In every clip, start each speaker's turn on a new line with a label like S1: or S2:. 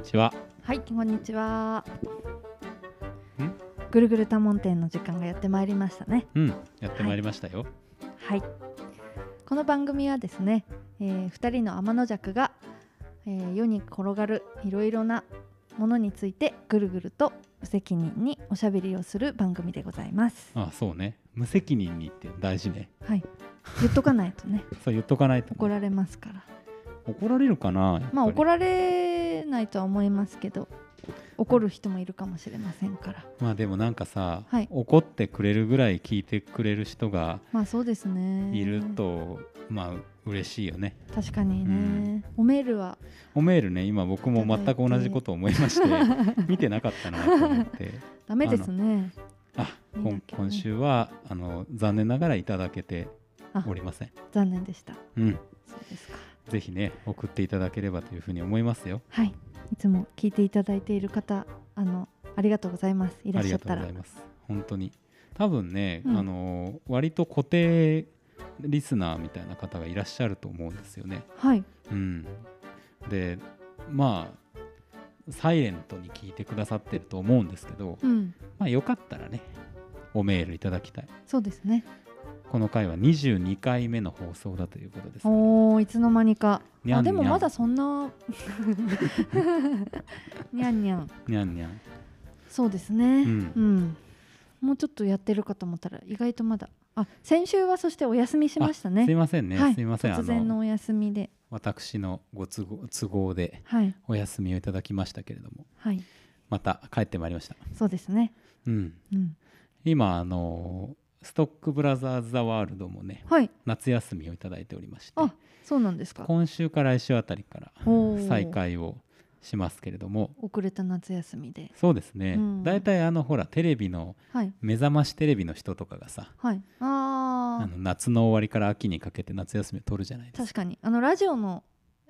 S1: にちは。
S2: はい、こんにちは
S1: ん？
S2: ぐるぐる多聞店の時間がやってまいりましたね。
S1: うん、やってまいりましたよ。
S2: はい。この番組はですね、えー、2人の天の弱が、えー世に転がるいろいろなものについてぐるぐると無責任におしゃべりをする番組でございます。
S1: あそうね。無責任にって大事ね。
S2: はい。言っとかないとね、
S1: そう言っとかないとね、
S2: 怒られますから。
S1: 怒られるかな。
S2: まあ怒られないとは思いますけど、怒る人もいるかもしれませんから。
S1: まあでもなんかさ、
S2: はい
S1: 怒ってくれるぐらい聞いてくれる人が
S2: まあそうですね。
S1: いると、まあ嬉しいよね。
S2: 確かにね、おメールは？
S1: おメールね、今僕も全く同じことを思いまして、見てなかったなと思って。
S2: ダメですね
S1: あ、今今週はあの残念ながらいただけて
S2: あ
S1: おりません。
S2: 残念でした
S1: うん。
S2: そうですか
S1: ぜひね送っていただければというふうに思いますよ。
S2: はいいつも聞いていただいている方あのありがとうございますいら
S1: ありがと
S2: っしゃったら
S1: うございます。本当に。多分ね、
S2: うん
S1: あの割と固定リスナーみたいな方がいらっしゃると思うんですよね。
S2: はい
S1: うん。で、まあサイレントに聞いてくださってると思うんですけど、
S2: うん
S1: まあよかったらね、おメールいただきたい。
S2: そうですね
S1: この回は22回目の放送だということです。
S2: おーいつの間にか。
S1: に
S2: あでもまだそんなにゃんにゃん
S1: にゃんにゃん。
S2: そうですね。
S1: う
S2: うん。ん、もうちょっとやってるかと思ったら意外とまだ。あ先週はそしてお休みしました
S1: すい
S2: ね
S1: ませんね。
S2: はい。
S1: すいません。
S2: 突然のお休みで。
S1: 私のご都合都合で
S2: はい。
S1: お休みをいただきましたけれども、
S2: はい。
S1: また帰ってまいりました。
S2: そうですね。
S1: うん。
S2: うん。
S1: 今あのストックブラザーズ・ザ・ワールドもね
S2: はい。
S1: 夏休みをいただいておりまして
S2: あそうなんですか。
S1: 今週から来週あたりから再開をしますけれども
S2: 遅れた夏休みで。
S1: そうですね、
S2: うん。
S1: だいたいあのほらテレビの
S2: はい。
S1: 目覚ましテレビの人とかがさ
S2: はい。あ
S1: あの夏の終わりから秋にかけて夏休みを取るじゃない
S2: あ
S1: ですか。
S2: 確かに。あのラジオの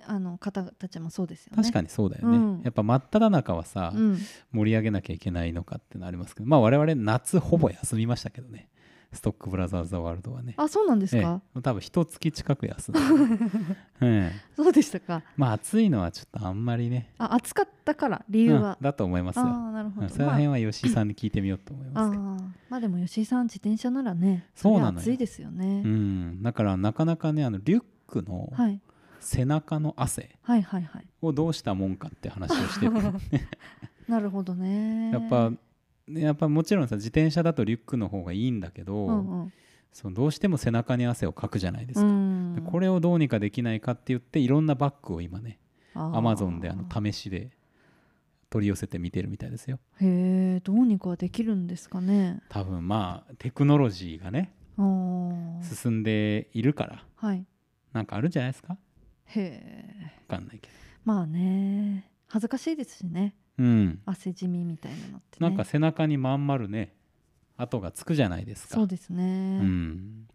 S2: あの方たちもそうですよね。
S1: 確かにそうだよね、
S2: うん。
S1: やっぱ真っ只中はさ、
S2: うん。
S1: 盛り上げなきゃいけないのかってのありますけどまあ我々夏ほぼ休みましたけどねストックブラザーズ・ザ・ワールドはね。
S2: あそうなんですか、
S1: ええ、多分一月近く休んで、ええ、
S2: そうでしたか。
S1: まあ暑いのはちょっとあんまりね。
S2: あ暑かったから理由は？
S1: うん、だと思います
S2: あ
S1: よ、
S2: あなるほど、
S1: うんその辺は吉井さんに聞いてみようと思い
S2: まあ
S1: ますけど、
S2: あーまあでも吉井さん自転車ならね
S1: そうなの
S2: 暑いですよね、
S1: うん、だからなかなかねあのリュックの
S2: はい、
S1: 背中の汗
S2: はいはいはい。
S1: をどうしたもんかって話をしてて
S2: なるほどね。
S1: やっぱねやっぱもちろんさ自転車だとリュックの方がいいんだけど、
S2: うんうん。
S1: そのどうしても背中に汗をかくじゃないです
S2: う
S1: か、
S2: ん。
S1: でこれをどうにかできないかって言っていろんなバッグを今ねアマゾンであの試しで取り寄せてみてるみたいですよ。
S2: へえどうにかできるんですかね。
S1: 多分まあテクノロジーがね進んでいるから
S2: はい。
S1: なんかあるんじゃないですか？
S2: へえ
S1: わかんないけど。
S2: まあね恥ずかしいですしね
S1: うん。
S2: 汗じみみたいなのってね。
S1: なんか背中にまん丸ね跡がつくじゃないですか。
S2: そうですね、
S1: うん。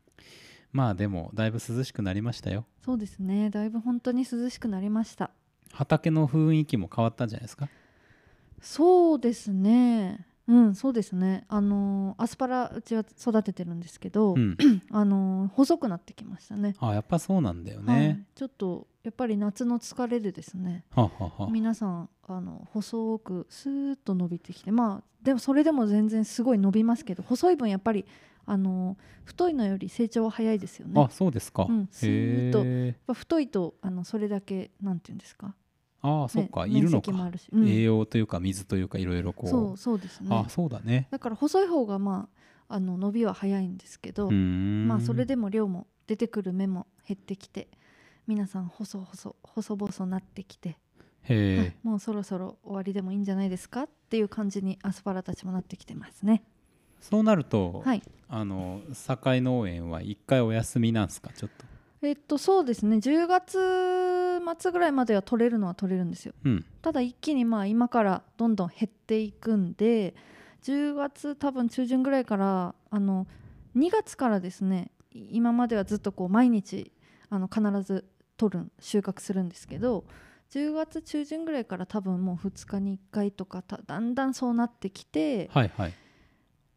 S1: まあでもだいぶ涼しくなりましたよ。
S2: そうですね。だいぶ本当に涼しくなりました。
S1: 畑の雰囲気も変わったんじゃないですか？
S2: そうですねうんそうですね。あのーアスパラうちは育ててるんですけど、
S1: うん。
S2: あのー細くなってきましたね。
S1: あやっぱそうなんだよ
S2: はい。
S1: ね、
S2: ちょっとやっぱり夏の疲れでですね。
S1: はあはあはあ。
S2: 皆さんあの細くスーッと伸びてきてまあでもそれでも全然すごい伸びますけど細い分やっぱりあの太いのより成長は早いですよね。や
S1: あそうですか、
S2: うんスーッと太いとあのそれだけなんていうんですか、
S1: ああそっか、
S2: ね
S1: いるのか。
S2: うん。
S1: 栄養というか水というかいろいろこう。
S2: そうそうですね。
S1: あそうだね。
S2: だから細い方がまああの伸びは早いんですけど、まあそれでも量も出てくる芽も減ってきて皆さん細細細々なってきて、
S1: へえ、
S2: はいもうそろそろ終わりでもいいんじゃないですか？っていう感じにアスパラたちもなってきてますね。
S1: そうなると、
S2: はい。
S1: あの堺農園は一回お休みなんですか？ちょっと。
S2: えっとそうですね。10月末ぐらいまでは取れるのは取れるんですよ。
S1: うん。
S2: ただ一気にまあ今からどんどん減っていくんで10月多分中旬ぐらいからあの2月からですねい今まではずっとこう毎日あの必ず取る収穫するんですけど10月中旬ぐらいから多分もう2日に1回とかただんだんそうなってきて
S1: はいはい。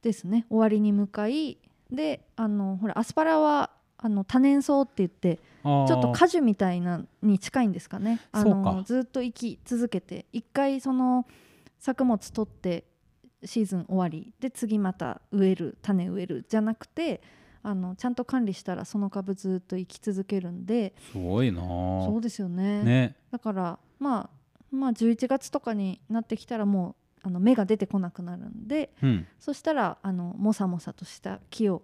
S2: ですね終わりに向かいであのほらアスパラはあの多年草って言って
S1: ちょ
S2: っと果樹みたいなに近いんですかね。あのずっと生き続けて一回その作物取ってシーズン終わり。で次また植える種植えるじゃなくてあのちゃんと管理したらその株ずっと生き続けるんで。す
S1: ごいな
S2: そうですよね。
S1: ね。
S2: だからまあまあ11月とかになってきたらもうあの芽が出てこなくなるんで。
S1: うん。
S2: そしたらあのもさもさとした木を、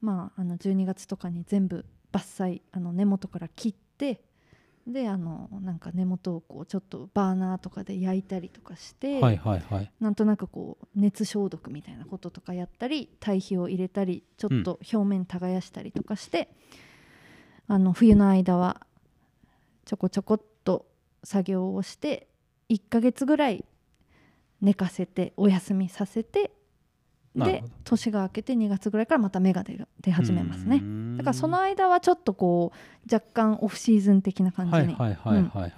S2: まあ、あの12月とかに全部伐採あの根元から切ってであのなんか根元をこうちょっとバーナーとかで焼いたりとかして、
S1: はいはいはい。
S2: なんとなくこう熱消毒みたいなこととかやったり堆肥を入れたりちょっと表面耕したりとかして、あの冬の間はちょこちょこっと作業をして1ヶ月ぐらい寝かせてお休みさせてで年が明けて2月ぐらいからまた芽が出る出始めますね。だからその間はちょっとこう若干オフシーズン的な感じに、
S1: はいはいはいはいはい、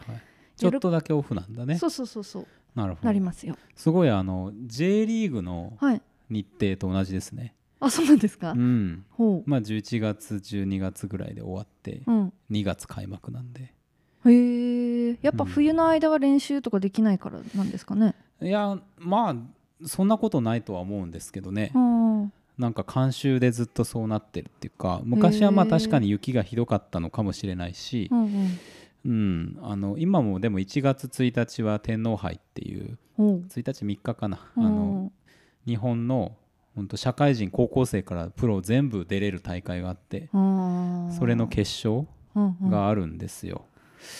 S1: ちょっとだけオフなんだね。
S2: そうそうそうそう。
S1: なるほど。
S2: なりますよ。
S1: すごいあの J リーグの
S2: はい。
S1: 日程と同じですね。
S2: あそうなんですか、
S1: うん。
S2: ほ
S1: まあ11月12月ぐらいで終わって
S2: う、うん、
S1: 2月開幕なんで。
S2: へえやっぱ冬の間は練習とかできないからなんですかね、
S1: いやまあそんなことないとは思うんですけどね。
S2: うん、
S1: なんか慣習でずっとそうなってるっていうか昔はまあ確かに雪がひどかったのかもしれないし
S2: う、んうん。
S1: うん、あの今もでも1月1日は天皇杯っていう
S2: ほう。
S1: 1日3日かな、
S2: うん。
S1: あの日本の本当社会人高校生からプロ全部出れる大会があって
S2: あー
S1: それの決勝
S2: うんうん。
S1: があるんですよ、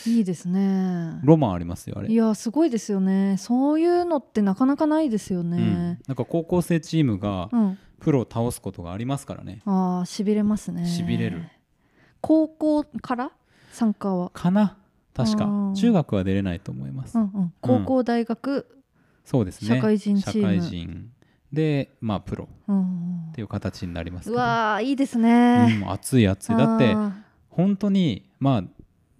S2: いいですね。
S1: ロマンありますよあれ。
S2: いやすごいですよね。そういうのってなかなかないですよ
S1: うん。
S2: ね、
S1: なんか高校生チームが
S2: うん。
S1: プロを倒すことがありますからね。
S2: ああしびれますね。
S1: しびれる。
S2: 高校から？参加は、
S1: かな確か。中学は出れないと思います、
S2: うんうん、高校大学、
S1: そうですね。
S2: 社会人チーム。
S1: 社会人。でまあプロ。
S2: うん
S1: っていう形になりますけ
S2: う
S1: ど
S2: わーいいですね、
S1: うん、熱い熱い。だって
S2: あ
S1: 本当にまあ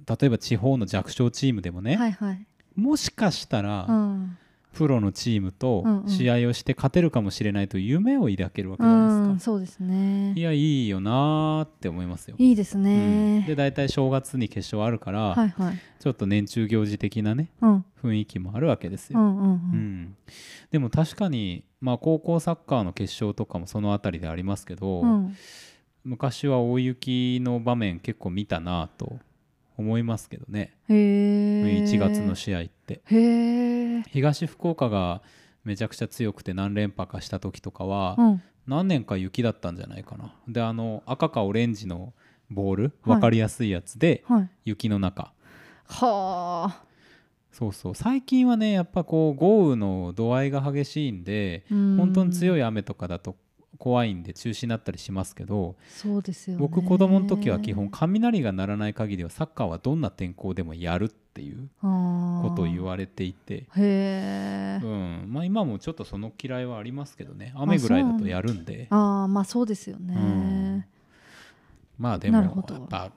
S1: 例えば地方の弱小チームでもね、
S2: ーはいはい、
S1: もしかしたら、
S2: うん。
S1: プロのチームと
S2: うんうん。
S1: 試合をして勝てるかもしれないという夢を抱けるわけ
S2: う
S1: じゃないですか、
S2: ん、そうですね。
S1: いやいいよなーって思いますよ、
S2: いいです
S1: うん。
S2: ね、
S1: で大体正月に決勝あるから、
S2: はいはい。
S1: ちょっと年中行事的なね
S2: うん。
S1: 雰囲気もあるわけですよ、
S2: うんうんう
S1: うん。んでも確かに、まあ、高校サッカーの決勝とかもその辺りでありますけど、
S2: うん。
S1: 昔は大雪の場面結構見たなと思いますけどね、
S2: へえ
S1: 1月の試合って。東福岡がめちゃくちゃ強くて何連覇かした時とかは、
S2: うん。
S1: 何年か雪だったんじゃないかな。であの赤かオレンジのボール？
S2: はい。
S1: 分かりやすいやつで、
S2: はい。
S1: 雪の中。
S2: はあ。
S1: そうそう。最近はねやっぱこう豪雨の度合いが激しいんで本当に強
S2: い
S1: い雨とかだと怖いんで中止になったりしますけど
S2: そうですよね。
S1: 僕子供の時は基本雷が鳴らない限りはサッカーはどんな天候でもやるっていうことを言われていて、
S2: へえ
S1: うん。まあ、今もちょっとその嫌いはありますけどね。雨ぐらいだとやるんで。
S2: ああまあそうですよ
S1: うん。
S2: ね
S1: まあでもやっぱ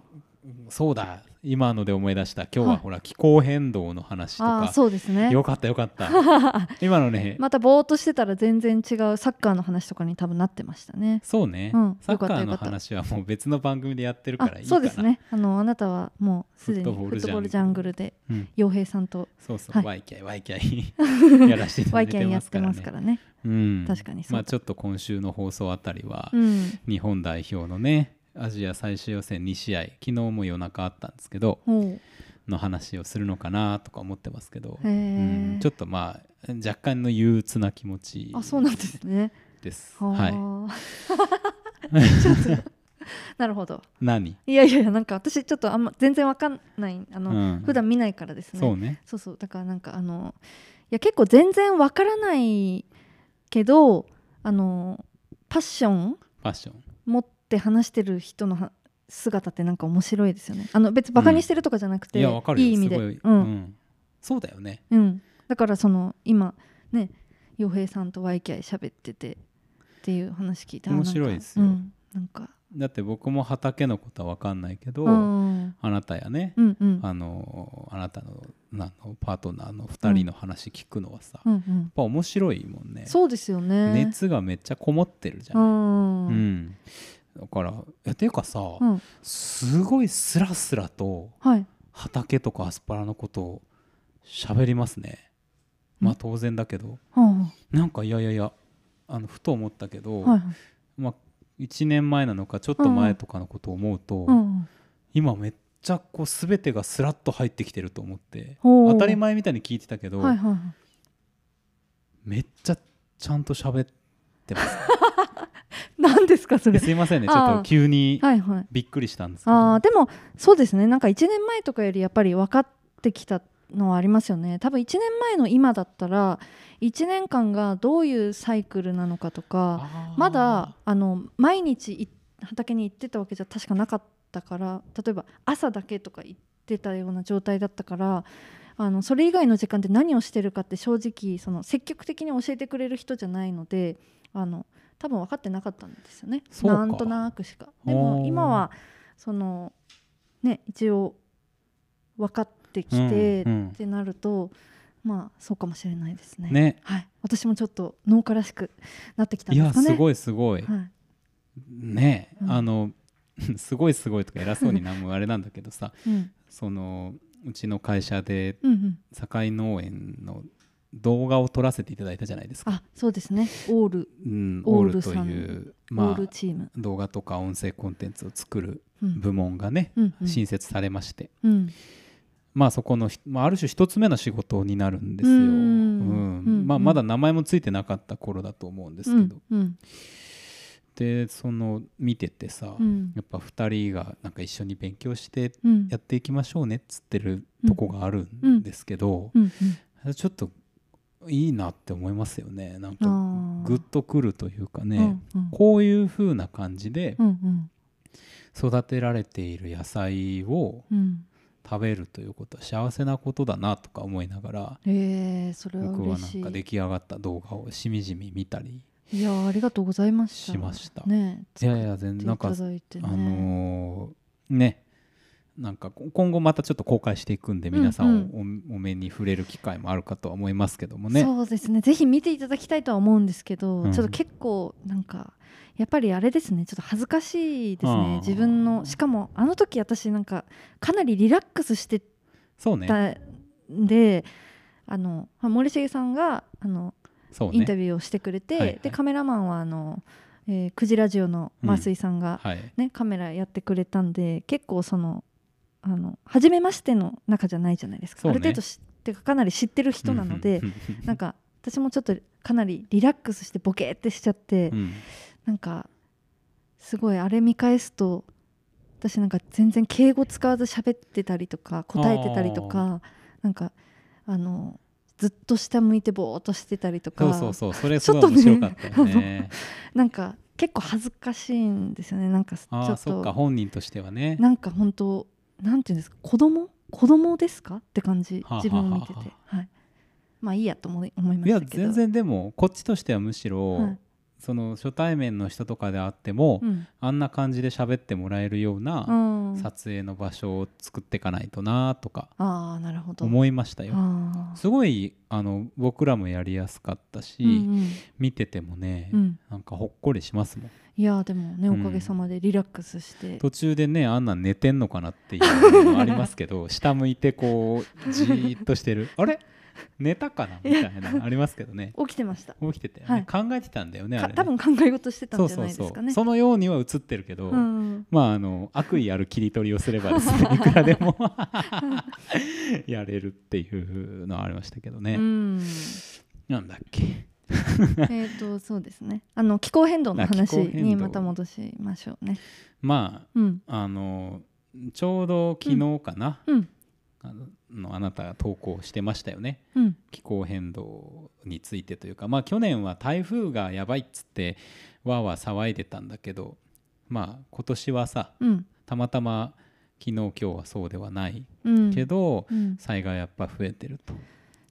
S1: そうだ今ので思い出した。今日は
S2: はい。
S1: ほら気候変動の話とか。
S2: そうですね。
S1: よかったよかった。今のね
S2: またぼーっとしてたら全然違うサッカーの話とかに多分なってましたね。
S1: そうね、
S2: うん
S1: サッカーの話はもう別の番組でやってるか
S2: あ
S1: らいい
S2: そうですね。あのあなたはもうすでに
S1: フットボール
S2: ジャングル。で
S1: うん、
S2: 洋平さんと
S1: そうそう、
S2: はい。
S1: ワイキャイワイキャイ。やらせていただ
S2: ワイ
S1: いてますからね。
S2: からね。
S1: うん、
S2: 確かにそうだ
S1: まあちょっと今週の放送あたりは、
S2: うん。
S1: 日本代表のねアジア最終予選2試合昨日も夜中あったんですけど
S2: ほ
S1: の話をするのかなとか思ってますけど、
S2: う
S1: ん
S2: え
S1: ちょっとまあ若干の憂鬱な気持ち
S2: あそうなんですね。
S1: です。
S2: は
S1: はい。
S2: なるほど。
S1: 何、
S2: いやいやいやなんか私ちょっとあんま全然わかんない。あの、
S1: うん。
S2: 普段見ないからですね。
S1: そうね。
S2: そうそう。だからなんかあのいや結構全然わからないけどあのパッション
S1: ファッション。
S2: 持って話してる人のは姿ってなんか面白いですよね。あの別にバカにしてるとかじゃなくて、
S1: いやわかるよ。
S2: いい意味で。う
S1: うん。ん、そうだよね。
S2: うん、だからその今ね洋平さんとワイキャイ喋っててっていう話聞いてあ
S1: 面白いですよ。
S2: なんか,、
S1: だって僕も畑のことは分かんないけど、
S2: うん。
S1: あなたやね、
S2: うんうん。
S1: あのあなたのなのパートナーの2人の話聞くのはさ、やっ
S2: うん。うん
S1: ぱ面白いもんね。
S2: そうですよね。
S1: 熱がめっちゃこもってるじゃ。
S2: うんん、
S1: うんだからえっていうかさ、
S2: うん。
S1: すごいスラスラと
S2: はい。
S1: 畑とかアスパラのことを喋りますね。まあ当然だけど。
S2: は
S1: なんかいやいやいやあのふと思ったけど、
S2: あはいはい。
S1: まあ、1年前なのかちょっと前とかのことを思うと、
S2: うん
S1: 今めっちゃこう全てがスラッと入ってきてると思って当たり前みたいに聞いてたけど、
S2: はいはいはい。
S1: めっちゃちゃんと喋ってます
S2: 何ですかそれ？
S1: えすいませんね。ちょっと急に
S2: はいはい。
S1: びっくりしたんですけど、
S2: あーでもそうですね。なんか1年前とかよりやっぱり分かってきたのはありますよね。多分1年前の今だったら1年間がどういうサイクルなのかとかまだあの毎日い畑に行ってたわけじゃ確かなかったから例えば朝だけとか行ってたような状態だったからあのそれ以外の時間で何をしてるかって正直その積極的に教えてくれる人じゃないのであの多分分かってなかったんですよね。
S1: そうか。
S2: なんとなくしか。でも今はそのね一応分かってきて
S1: うんうん。
S2: ってなると、まあそうかもしれないですね。
S1: ね。
S2: はい、私もちょっと農家らしくなってきたん
S1: い
S2: ですかね。
S1: やすごいすごい、
S2: はい。
S1: ね、
S2: うん。
S1: あの すごいすごいとか偉そうになんもあれなんだけどさ。
S2: うん。
S1: そのうちの会社で
S2: うんうん、
S1: 境農園の動画を撮らせていただいたじゃないですか。
S2: あそうですね。オール、
S1: うん、
S2: オー
S1: ルという、
S2: オ
S1: まあ、
S2: ールチーム、
S1: 動画とか音声コンテンツを作る
S2: うん。
S1: 部門がね、
S2: うんうん。
S1: 新設されまして、
S2: うん。
S1: まあそこのひ、まあ、ある種一つ目の仕事になるんですよ。
S2: う
S1: うん。まあ、まだ名前もついてなかった頃だと思うんですけど、でその見ててさ、
S2: うん。
S1: やっぱ2人がなんか一緒に勉強して
S2: うん。
S1: やっていきましょうねっつってるとこがあるんですけど、
S2: うんうん。
S1: ちょっといいなって思いますよね。なんかグッとくるというかね、
S2: うんうん。
S1: こういう風な感じで育てられている野菜を
S2: うん。
S1: 食べるということは幸せなことだなとか思いながら
S2: えー、それは
S1: 僕はなんか出来上がった動画をしみじみ見たり
S2: いやありがとうございました。
S1: しました。
S2: ね
S1: いやいや全然なん
S2: 作
S1: か
S2: ね。
S1: あのーねなんかこ今後またちょっと公開していくんで皆さんお,、お目に触れる機会もあるかとは思いますけどもね。
S2: そうですね。ぜひ見ていただきたいとは思うんですけど、
S1: うん。
S2: ちょっと結構なんかやっぱりあれですね。ちょっと恥ずかしいですね。自分のしかもあの時私なんかかなりリラックスしてたんで、あの森重さんがあの
S1: ね。
S2: インタビューをしてくれて、
S1: はいはい。
S2: でカメラマンはあの、えー、クジラジオの増井さんが、
S1: はい。
S2: ねカメラやってくれたんで結構そのあの初めましての中じゃないじゃないですか、
S1: ね。
S2: ある程度知ってかかなり知ってる人なので、
S1: うん。
S2: なんか私もちょっとかなりリラックスしてボケーってしちゃって、
S1: うん。
S2: なんかすごいあれ見返すと私なんか全然敬語使わず喋ってたりとか答えてたりとかなんかあのずっと下向いてぼーっとしてたりとか
S1: そうそうそう。それすごい面白かったよね
S2: なんか結構恥ずかしいんですよね。なんかちょっ
S1: ああそっか。
S2: と
S1: 本人としてはね。
S2: なんか本当なんていうんですか？子供？子供ですか？って感じ。
S1: はあ
S2: 自分を見てて。
S1: は
S2: はい。まあいいやと思い思いま
S1: いや
S2: したけど。
S1: 全然でもこっちとしてはむしろ、
S2: はい
S1: その初対面の人とかであっても、
S2: うん。
S1: あんな感じで喋ってもらえるよう
S2: う
S1: な、
S2: ん。
S1: 撮影の場所を作っていかないとなとか
S2: ああなるほど。
S1: 思いましたよ。すごいあの僕らもやりやすかったし、
S2: うんうん。
S1: 見ててもね、
S2: うん。
S1: なんかほっこりしますもん。
S2: いやーでもね
S1: うん。
S2: おかげさまでリラックスして、
S1: 途中でねあんなん寝てんのかなっていうのもありますけど 下向いてこうじーっとしてる。あれ？寝たかなみたいなのありますけどね。
S2: 起きてました、
S1: 起きてて、ね。考えてたんだよねあれね。
S2: か多分考え事してたんじゃないですかね。
S1: そのようには映ってるけど、
S2: うん。
S1: まああの悪意ある切り取りをすればですね いくらでも。やれるっていうのはありましたけどね、
S2: うん。
S1: なんだっけ。
S2: えっとそうですね。あの気候変動の話にまた戻しましょうね。
S1: ま
S2: うん。
S1: ああのちょうど昨日かな、
S2: うん。
S1: あののあなたが投稿してましたよね。
S2: うん。
S1: 気候変動についてというか。まあ去年は台風がやばいっつってわーわー騒いでたんだけどまあ今年はさ
S2: うん。
S1: たまたま昨日今日はそうではない
S2: うん。
S1: けど、
S2: うん。
S1: 災害やっぱ増えてると、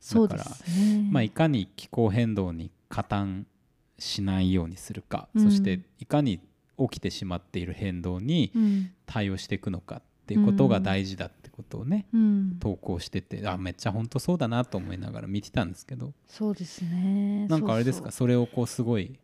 S2: そうですね。
S1: まあ、いかに気候変動に加担しないようにするか、
S2: うん。
S1: そしていかに起きてしまっている変動に
S2: うん。
S1: 対応していくのかっていうことが大事だってことをね、
S2: うん。
S1: 投稿しててあめっちゃ本当そうだなと思いながら見てたんですけど。
S2: そうですね。
S1: なんかあれですか？
S2: そ
S1: れをこうすごい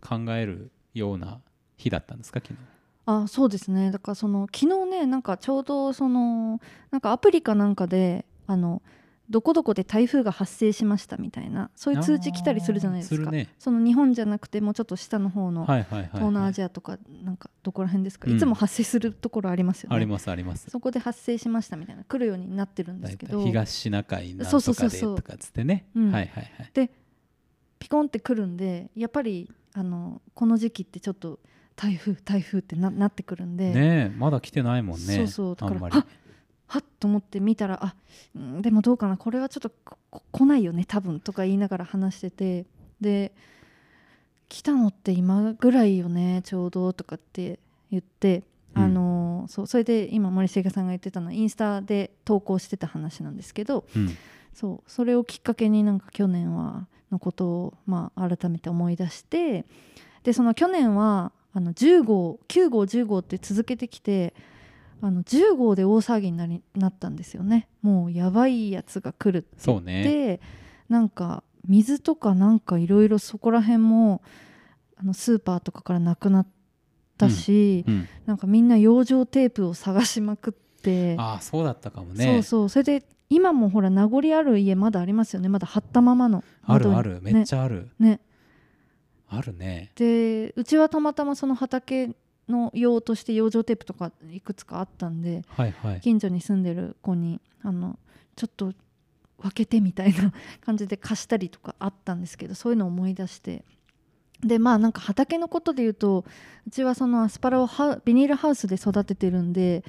S1: 考えるような日だったんですか？昨日。
S2: あそうですね。だからその昨日ねなんかちょうどそのなんかアプリかなんかであのどこどこで台風が発生しましたみたいなそういう通知来たりするじゃないですか。
S1: ね。
S2: その日本じゃなくてもうちょっと下の方の東南アジアとかなんかどこら辺ですか、
S1: うん。
S2: いつも発生するところありますよね。
S1: ありますあります。
S2: そこで発生しましたみたいな。来るようになってるんですけど。
S1: 東シナ海なんとかでとかっつってね、
S2: うん。
S1: はいはいはい。
S2: ピコンって来るんでやっぱりあのこの時期ってちょっと台風台風ってななってくるんで、
S1: ねえまだ来てないもんね。
S2: そうそう。だから
S1: あんまり
S2: はっと思って見たらあうんでもどうかなこれはちょっと来ないよね多分とか言いながら話しててで来たのって今ぐらいよねちょうどとかって言って、
S1: うん。
S2: あのそうそれで今森重さんが言ってたのはインスタで投稿してた話なんですけど
S1: うん。
S2: そうそれをきっかけになんか去年はのことを、まあ、改めて思い出してでその去年はあの10号9号10号って続けてきてあの10号で大騒ぎになりなったんですよね。もうやばいやつが来るって
S1: そうね。
S2: なんか水とかなんかいろいろそこら辺もあのスーパーとかからなくなったし、
S1: うん、
S2: なんかみんな養生テープを探しまくって。
S1: ああそうだったかもね。
S2: そうそう。それで今もほら名残ある家まだありますよね。まだ張ったままの。
S1: あるある。めっちゃある、
S2: ね。ね。
S1: あるね。
S2: でうちはたまたまその畑の用として養生テープとかいくつかあったんで
S1: はいはい。
S2: 近所に住んでる子にあのちょっと分けてみたいな感じで貸したりとかあったんですけどそういうのを思い出して。でまあなんか畑のことで言うとうちはそのアスパラをビニールハウスで育ててるんで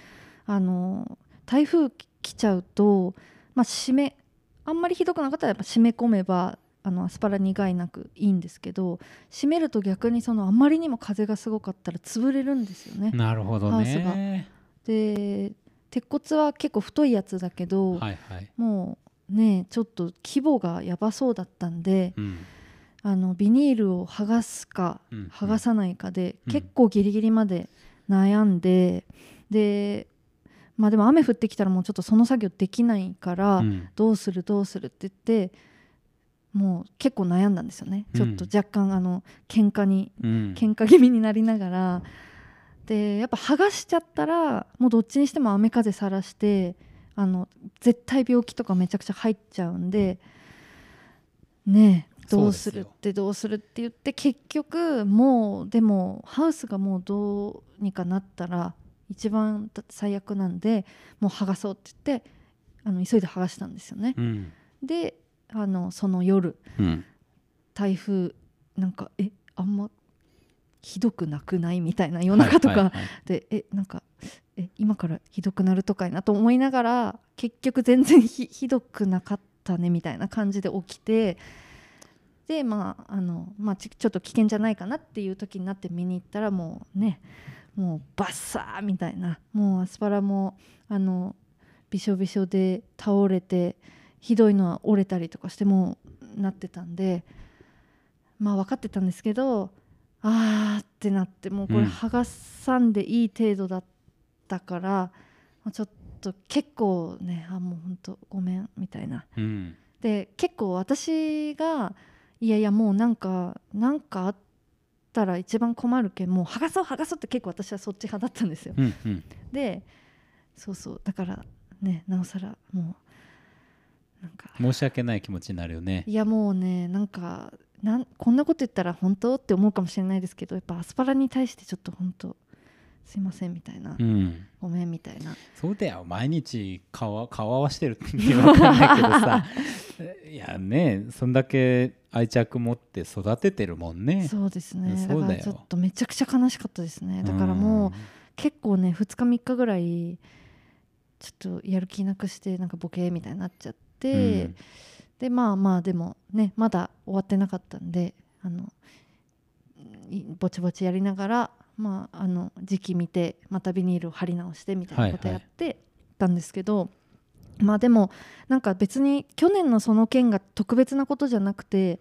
S2: あの台風来ちゃうと、まあ、締めあんまりひどくなかったらやっぱ締め込めばあのアスパラ苦いなくいいんですけど締めると逆にそのあまりにも風がすごかったら潰れるんですよね。
S1: なるほど
S2: ハウスが。
S1: ね
S2: で鉄骨は結構太いやつだけど、
S1: はいはい。
S2: もうねちょっと規模がやばそうだったんで
S1: うん。
S2: あのビニールを剥がすか
S1: うん。
S2: 剥がさないかで、
S1: うん。
S2: 結構ギリギリまで悩んででまあでも雨降ってきたらもうちょっとその作業できないから、
S1: うん。
S2: どうするどうするって言ってもう結構悩んだんですよね、
S1: うん。
S2: ちょっと若干あの喧嘩に
S1: うん。
S2: 喧嘩気味になりながら。でやっぱ剥がしちゃったらもうどっちにしても雨風さらしてあの絶対病気とかめちゃくちゃ入っちゃうんでねえどうするってどうするって言って結局もうでもハウスがもうどうにかなったら一番最悪なんでもう剥がそうって言ってあの急いで剥がしたんですよね。
S1: うん。
S2: であのその夜
S1: うん。
S2: 台風なんかえあんまひどくなくない？みたいな夜中とか、でえなんかえ今からひどくなるとかいなと思いながら結局全然ひひどくなかったねみたいな感じで起きてでまああの、まあ、ちちょっと危険じゃないかなっていう時になって見に行ったらもうねもうバッサーみたいなもうアスパラもあのびしょびしょで倒れてひどいのは折れたりとかしてもうなってたんでまあ分かってたんですけどあーってなってもうこれ
S1: うん。
S2: 剥がさんでいい程度だったから、まあちょっと結構ねあもうほんとごめんみたいな。
S1: うん。
S2: で結構私がいやいやもうなんかなんかあったら一番困るけんもう剥がそう剥がそうって結構私はそっち派だったんですよ。
S1: うんうん。
S2: でそうそう。だからねなおさらもうなんか。
S1: 申し訳ない気持ちになるよね。
S2: いやもうねなんかなんこんなこと言ったら本当って思うかもしれないですけどやっぱアスパラに対してちょっと本当すいませんみたいな、
S1: うん。
S2: ごめんみたいな。
S1: そうだよ毎日顔顔合わしてるって分かんないけどさ。いやねそんだけ愛着持って育ててるもんね。
S2: そうですね。
S1: そうだ
S2: からちょっとめちゃくちゃ悲しかったですね。だからもう結構ね2日3日ぐらいちょっとやる気なくしてなんかボケみたいになっちゃって、
S1: うん。
S2: でまあまあでもねまだ終わってなかったんであのいぼちぼちやりながらまああの時期見てまたビニールを貼り直してみたいなこと
S1: はい。はい
S2: やってたんですけど、まあでもなんか別に去年のその件が特別なことじゃなくて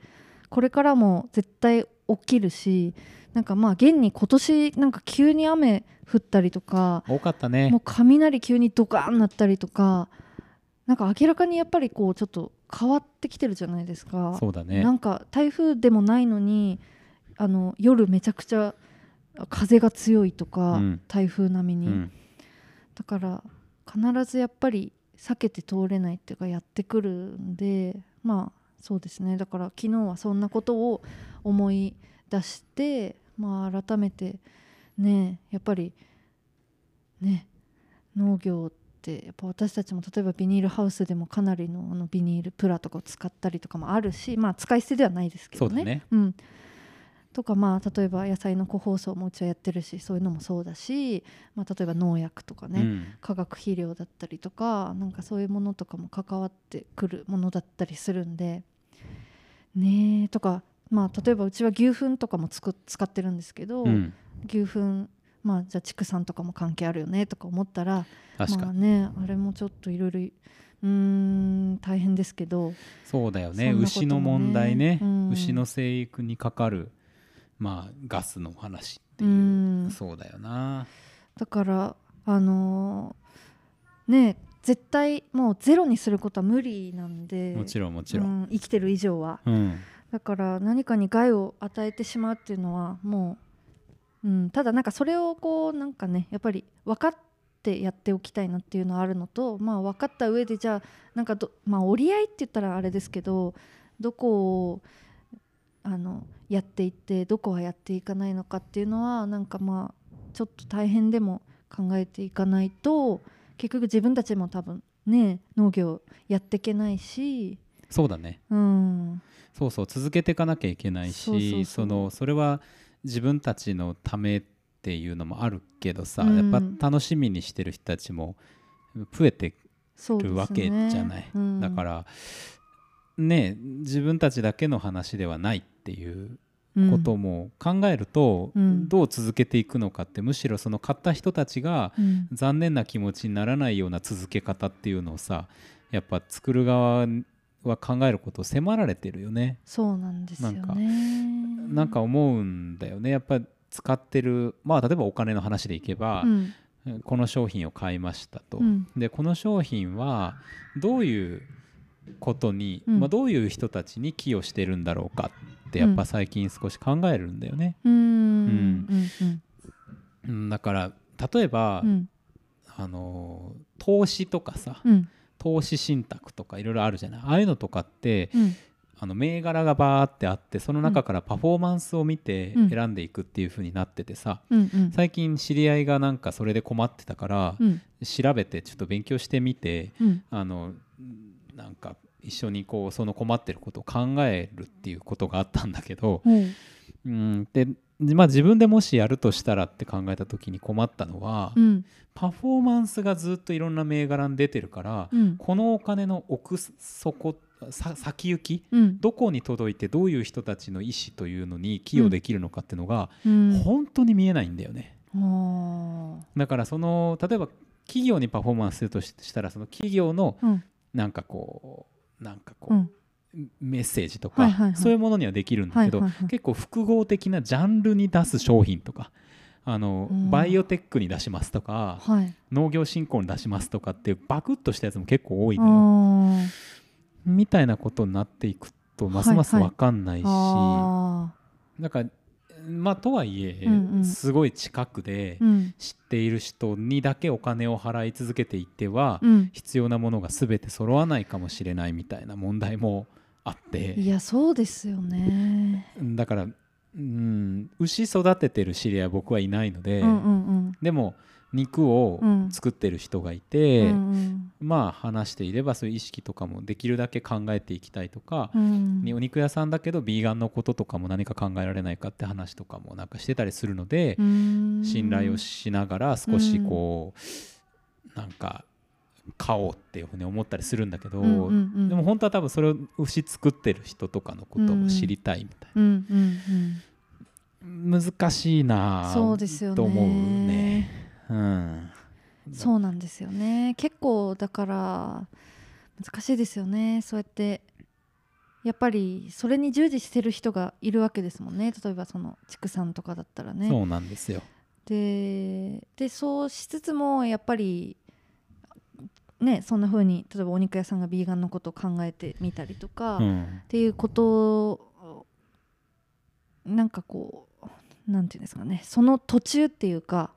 S2: これからも絶対起きるしなんかまあ現に今年なんか急に雨降ったりとか
S1: 多かったね。
S2: もう雷急にドカーンなったりとかなんか明らかにやっぱりこうちょっと変わってきてるじゃないですか。
S1: そうだね。
S2: なんか台風でもないのにあの夜めちゃくちゃ風が強いとか、
S1: うん。
S2: 台風並みに、
S1: うん。
S2: だから必ずやっぱり避けて通れないっていうかやってくるんでまあそうですね。だから昨日はそんなことを思い出してまあ改めてねやっぱりね農業ってやっぱ私たちも例えばビニールハウスでもかなりのあのビニールプラとかを使ったりとかもあるしまあ使い捨てではないですけどね。
S1: そうだね。
S2: うん、とかまあ例えば野菜の個包装もうちはやってるしそういうのもそうだし、まあ、例えば農薬とかね、
S1: うん。
S2: 化学肥料だったりとかなんかそういうものとかも関わってくるものだったりするんで。ねえとかまあ例えばうちは牛糞とかもつく使ってるんですけど、
S1: うん。
S2: 牛糞まあじゃあ畜産とかも関係あるよねとか思ったら
S1: 確か
S2: まあねあれもちょっといろいろうーん大変ですけど
S1: そうだよね。
S2: ね。
S1: 牛の問題ね、
S2: うん。
S1: 牛の生育にかかるまあガスの話って
S2: う。
S1: いう、
S2: ん。
S1: そうだよな。
S2: だからあのーね絶対もうゼロにすることは無理なんで
S1: もちろんもちろん、
S2: うん生きてる以上は。
S1: うん。
S2: だから何かに害を与えてしまうっていうのはもう、うん、ただなんかそれをこうなんかねやっぱり分かってやっておきたいなっていうのはあるのとまあ分かった上でじゃあなんかどまあ折り合いって言ったらあれですけどどこをあのやっていってどこはやっていかないのかっていうのはなんかまあちょっと大変でも考えていかないと結局自分たちも多分ね農業やっていけないし、
S1: そうだね。
S2: うん、
S1: そうそう続けていかなきゃいけないし
S2: そ
S1: のそれは自分たちのためっていうのもあるけどさ、
S2: うん。
S1: やっぱ楽しみにしてる人たちも増えてるわけじゃない、
S2: うん。
S1: だからね自分たちだけの話ではないっていうことも考えると、
S2: うん。
S1: どう続けていくのかってむしろその買った人たちが
S2: うん。
S1: 残念な気持ちにならないような続け方っていうのをさやっぱ作る側は考えることを迫られてるよね。
S2: そうなんですよね。
S1: なんかなんか思うんだよね。やっぱ使ってるまあ例えばお金の話でいけば
S2: う、ん。
S1: この商品を買いましたと、
S2: うん。
S1: でこの商品はどういうことに、
S2: うん。
S1: まあ、どういう人たちに寄与してるんだろうかってやっぱ最近少し考えるんだよね。
S2: うん。うん。
S1: うん。だから例えば、
S2: うん。
S1: あの投資とかさ、
S2: うん
S1: 投資信託とかいろいろあるじゃない？ああいうのとかって
S2: うん。
S1: あの銘柄がバーってあってその中からパフォーマンスを見て
S2: うん。
S1: 選んでいくっていう風になっててさ、
S2: うんうん。
S1: 最近知り合いがなんかそれで困ってたから、
S2: うん。
S1: 調べてちょっと勉強してみて
S2: うん。
S1: あのなんか一緒にこうその困ってることを考えるっていうことがあったんだけど、
S2: うん。
S1: うん、でまあ自分でもしやるとしたらって考えた時に困ったのは、
S2: うん。
S1: パフォーマンスがずっといろんな銘柄に出てるから、
S2: うん。
S1: このお金の奥底さ先行き
S2: うん。
S1: どこに届いてどういう人たちの意思というのに寄与できるのかっていうのが、
S2: うん。
S1: 本当に見えないんだよね。だからその例えば企業にパフォーマンスするとししたらその企業の
S2: うん。
S1: なんかこうなんかこう、
S2: うん
S1: メッセージとか、
S2: はいはいはい。
S1: そういうものにはできるんだけど、
S2: はいはいはい。
S1: 結構複合的なジャンルに出す商品とかあの
S2: うん。
S1: バイオテックに出しますとか
S2: はい。
S1: 農業振興に出しますとかっていうバクッとしたやつも結構多い
S2: あ
S1: のよ。
S2: ー。
S1: みたいなことになっていくとますます
S2: はいはい。
S1: 分かんないし、
S2: あ
S1: なんかまあとはいえ、
S2: うんうん。
S1: すごい近くで知っている人にだけお金を払い続けていっては、
S2: うん。
S1: 必要なものが全て揃わないかもしれないみたいな問題もあって。
S2: いやそうですよね。
S1: だから、うん、牛育ててる知り合いは僕はいないので、
S2: うんうん
S1: でも肉を
S2: うん
S1: 作ってる人がい
S2: うん
S1: て、
S2: うん。
S1: まあ話していればそういう意識とかもできるだけ考えていきたいとか、
S2: うん。
S1: にお肉屋さんだけどビーガンのこととかも何か考えられないかって話とかもなんかしてたりするので、
S2: うん。
S1: 信頼をしながら少しこう、なんか買おうっていうふうに思ったりするんだけど、
S2: うんうんうん。
S1: でも本当は多分それを牛作ってる人とかのことも知りたいみたい
S2: うんうんうん
S1: な、難しいなあ
S2: そうですよね。
S1: と思うね。うん、
S2: そうなんですよね。結構だから難しいですよね。そうやってやっぱりそれに従事してる人がいるわけですもんね。例えばその畜産とかだったらね。
S1: そうなんですよ。
S2: ででそうしつつもやっぱりねそんな風に例えばお肉屋さんがビーガンのことを考えてみたりとか、っ
S1: うん。
S2: ていうことをなんかこうなんていうんですかねその途中っていうか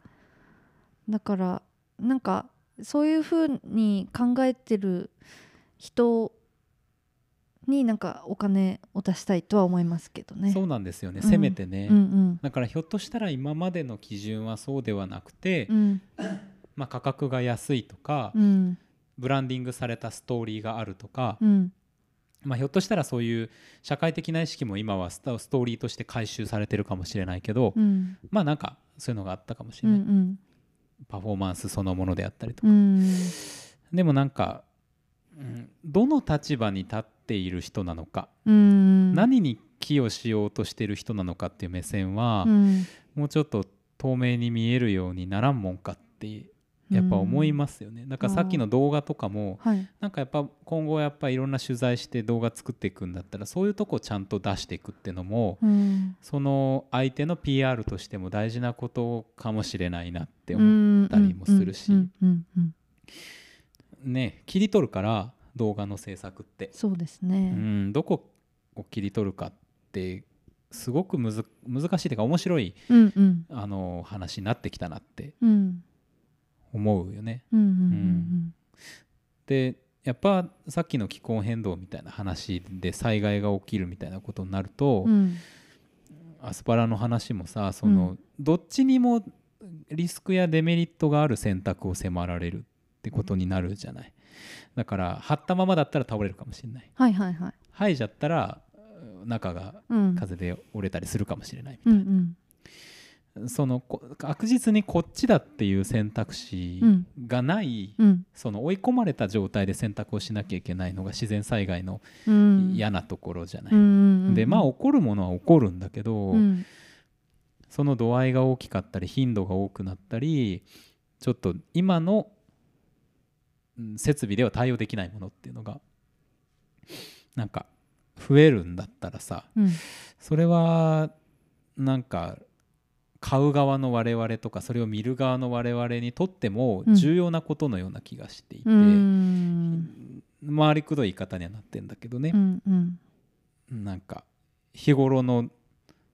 S2: だからなんかそういうふうに考えてる人になんかお金を出したいとは思いますけどね。
S1: そうなんですよね、
S2: うん。
S1: せめてね、
S2: うんうん。
S1: だからひょっとしたら今までの基準はそうではなくて、
S2: うん。
S1: まあ、価格が安いとか、
S2: うん
S1: ブランディングされたストーリーがあるとか、
S2: うん。
S1: まあ、ひょっとしたらそういう社会的な意識も今はストーリーとして回収されてるかもしれないけど、
S2: うん。
S1: まあなんかそういうのがあったかもし
S2: う
S1: れない、
S2: ん
S1: パフォーマンスそのものであったりとか、
S2: うん。
S1: でもなんか、うんどの立場に立っている人なのか、
S2: うん。
S1: 何に寄与しようとしている人なのかっていう目線は、
S2: うん。
S1: もうちょっと透明に見えるようにならんもんかってやっぱ思いますよね、だからさっきの動画とかも
S2: はい。
S1: なんかやっぱ今後やっぱいろんな取材して動画作っていくんだったらそういうとこちゃんと出していくっていうのも
S2: うん。
S1: その相手の PR としても大事なことかもしれないなって
S2: う
S1: 思う、
S2: ん
S1: たりもするし。
S2: うん。うん。うん。
S1: ね切り取るから動画の制作って、
S2: そうです
S1: う
S2: ね。
S1: ん、どこを切り取るかってすごくむず難しいというか面白い
S2: うんうん。
S1: あの話になってきたなって
S2: うん
S1: 思うよね。でやっぱさっきの気候変動みたいな話で災害が起きるみたいなことになると、
S2: うんうん
S1: アスパラの話もさその、
S2: うん。
S1: どっちにもリスクやデメリットがある選択を迫られるってことになるじゃない。だから張ったままだったら倒れるかもしれない。
S2: はいはいはい。
S1: 生えちゃったら中が
S2: うん。
S1: 風で折れたりするかもしれない
S2: うんうん
S1: そのこ確実にこっちだっていう選択肢
S2: うん。
S1: がない、
S2: うん。
S1: その追い込まれた状態で選択をしなきゃいけないのが自然災害の
S2: うん。
S1: 嫌なところじゃない、でまあ起こるものは起こるんだけど、
S2: うん。
S1: その度合いが大きかったり頻度が多くなったりちょっと今のうん設備では対応できないものっていうのがなんか増えるんだったらさ
S2: うん。
S1: それはなんか買う側の我々とかそれを見る側の我々にとっても
S2: うん。
S1: 重要なことのような気がしていて、
S2: うん。
S1: 回りくどい言い方にはなってんだけどね。
S2: う、んうん。
S1: なんか日頃の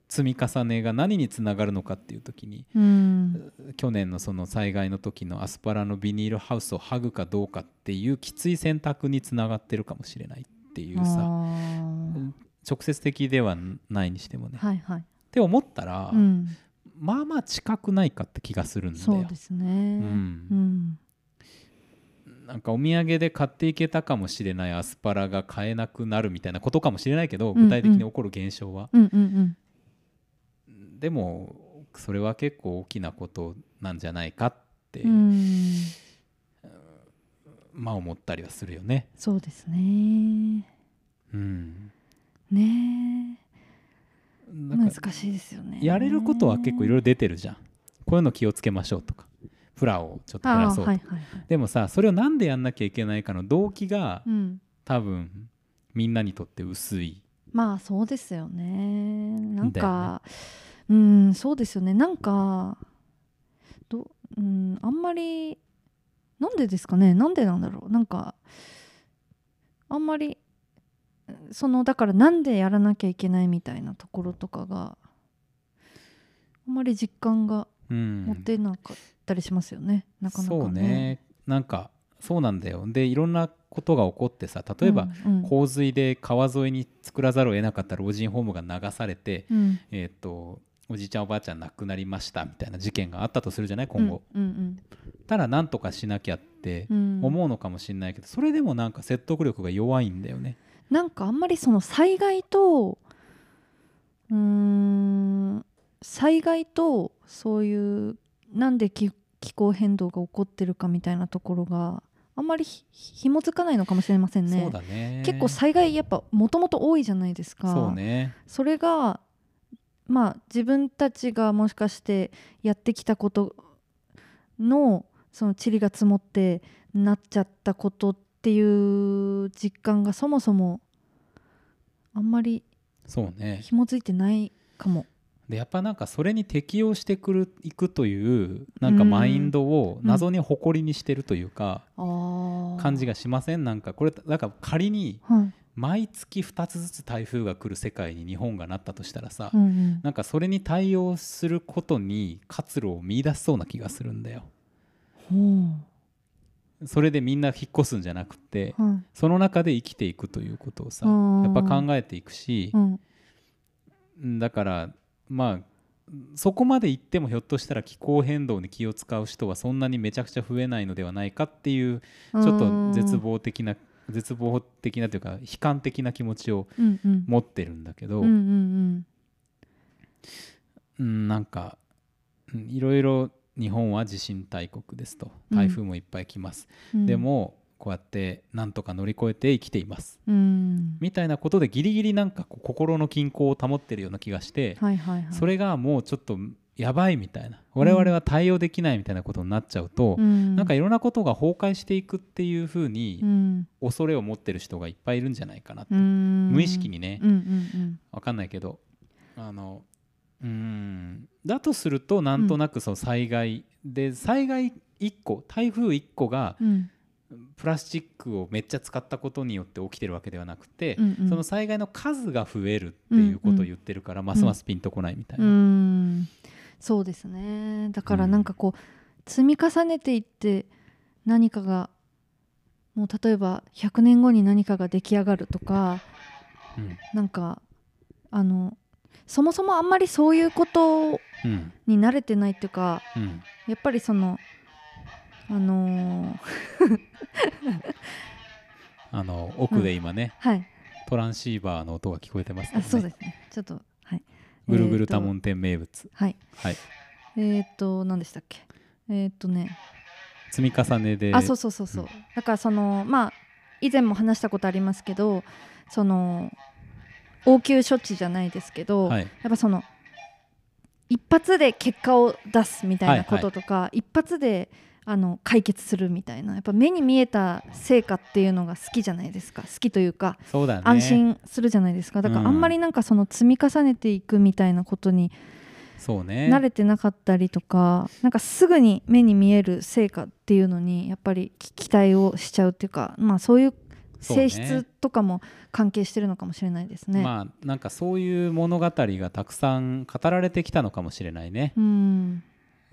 S1: 積み重ねが何につながるのかっていう時に
S2: うん。
S1: 去年のその災害の時のアスパラのビニールハウスを剥ぐかどうかっていうきつい選択につながってるかもしれないっていう
S2: あ
S1: さ
S2: ー。
S1: 直接的ではないにしてもね。っ
S2: はいはい。
S1: て思ったら、
S2: うん
S1: まあまあ近くないかって気がするんだよ。
S2: そうですね。
S1: うん
S2: うん
S1: なんかお土産で買っていけたかもしれないアスパラが買えなくなるみたいなことかもしれないけど
S2: うんうん
S1: 具体的に起こる現象は、
S2: うんうん
S1: でもそれは結構大きなことなんじゃないかって、
S2: うんうん
S1: まあ思ったりはするよね。
S2: そうですね。
S1: うん、
S2: ね難しいですよね。
S1: やれることは結構いろいろ出てるじゃん。こういうの気をつけましょうとかプラをちょっと減
S2: あ
S1: らそうと
S2: はいはいはい。
S1: でもさそれをなんでやんなきゃいけないかの動機が
S2: うん。
S1: 多分みんなにとって薄い。
S2: まあそうですよね。なんか、うんそうですよね。なんかどうんあんまりなんでですかね。なんでなんだろう。なんかあんまりそのだからなんでやらなきゃいけないみたいなところとかがあんまり実感が
S1: うん
S2: 持てなかったりしますよね。なかなかね。
S1: そうね。なんかそうなんだよ。でいろんなことが起こってさ例えば、
S2: うんうん。
S1: 洪水で川沿いに作らざるを得なかった老人ホームが流されて、
S2: うん。
S1: えー、とおじいちゃんおばあちゃん亡くなりましたみたいな事件があったとするじゃない？今後、
S2: うんうん
S1: たら何とかしなきゃって
S2: うん。
S1: 思うのかもしれないけど、それでもなんか説得力が弱いんだよね。
S2: なんかあんまりその災害とうーん災害とそういうなんで気気候変動が起こってるかみたいなところがあんまりひ紐づかないのかもしれませんね。
S1: そうだね
S2: 結構災害やっぱもともと多いじゃないですか。
S1: そうね
S2: それがまあ自分たちがもしかしてやってきたことのその塵が積もってなっちゃったことっていう実感がそもそもあんまり
S1: そうね。
S2: 紐づいてないかも。
S1: でやっぱなんかそれに適応してくるいくというなんかマインドを謎に誇りにしてるというか、
S2: あー。
S1: 感じがしません？なんかこれだから仮に
S2: はい。
S1: 毎月2つずつ台風が来る世界に日本がなったとしたらさ、
S2: うんうん。
S1: なんかそれに対応することに活路を見出しそうな気がするんだよ。
S2: ほ
S1: それでみんな引っ越すんじゃなくて
S2: うはい。
S1: その中で生きていくということをさ
S2: うん。
S1: やっぱ考えていくし
S2: うん。
S1: うんだからまあそこまで行ってもひょっとしたら気候変動に気を使う人はそんなにめちゃくちゃ増えないのではないかっていうちょっと絶望的な絶望的なというか悲観的な気持ちを持ってるんだけど、
S2: うんうん。
S1: うん、なんかうんいろいろ日本は地震大国ですと。
S2: うん
S1: 台風もいっぱい来ます、
S2: うん。
S1: でもこうやってなんとか乗り越えて生きています。
S2: うん。
S1: みたいなことでギリギリなんかこう心の均衡を保ってるような気がして、
S2: はいはいはい。
S1: それがもうちょっとやばいみたいな。我々は対応できないみたいなことになっちゃうと、
S2: うん。
S1: なんかいろんなことが崩壊していくっていうふう
S2: う
S1: に
S2: ん。
S1: 恐れを持ってる人がいっぱいいるんじゃないかなって、
S2: うん。
S1: 無意識にね。
S2: うんうん。
S1: わかんないけどあのうーん。だとするとなんとなくその災害、で災害1個台風1個が
S2: うん。うん
S1: プラスチックをめっちゃ使ったことによって起きてるわけではなくて、
S2: うんうん。
S1: その災害の数が増えるっていうことを言ってるから、ますますピンとこないみたいうな。
S2: ん。そうですね。だからなんかこう積み重ねていって何かがもう例えば100年後に何かが出来上がるとか
S1: うん。
S2: なんかあのそもそもあんまりそういうこと
S1: うん。
S2: に慣れてないっていうか
S1: うん。
S2: やっぱりそのあのー
S1: あの奥で今ね、
S2: はい。
S1: トランシーバーの音が聞こえてますね、
S2: あそうですね。ちょっとはい。
S1: ぐるぐる多聞店名物、
S2: はい。
S1: はい。
S2: えーっと何でしたっけ？えーっとね。
S1: 積み重ねで。
S2: あそうそうそうそう、
S1: うん。
S2: だからそのまあ以前も話したことありますけどその応急処置じゃないですけど、
S1: はい。
S2: やっぱその一発で結果を出すみたいなこととか、一発であの解決するみたいなやっぱ目に見えた成果っていうのが好きじゃないですか。好きというか、
S1: そうだね。
S2: 安心するじゃないですか。だからあんまりなんかその積み重ねていくみたいなことに
S1: そうね。
S2: 慣れてなかったりとかなんかすぐに目に見える成果っていうのにやっぱり期期待をしちゃうっていうかまあそういう性質とかも関係してるのかもしれないですね。
S1: まあなんかそういう物語がたくさん語られてきたのかもしれないね。
S2: うん。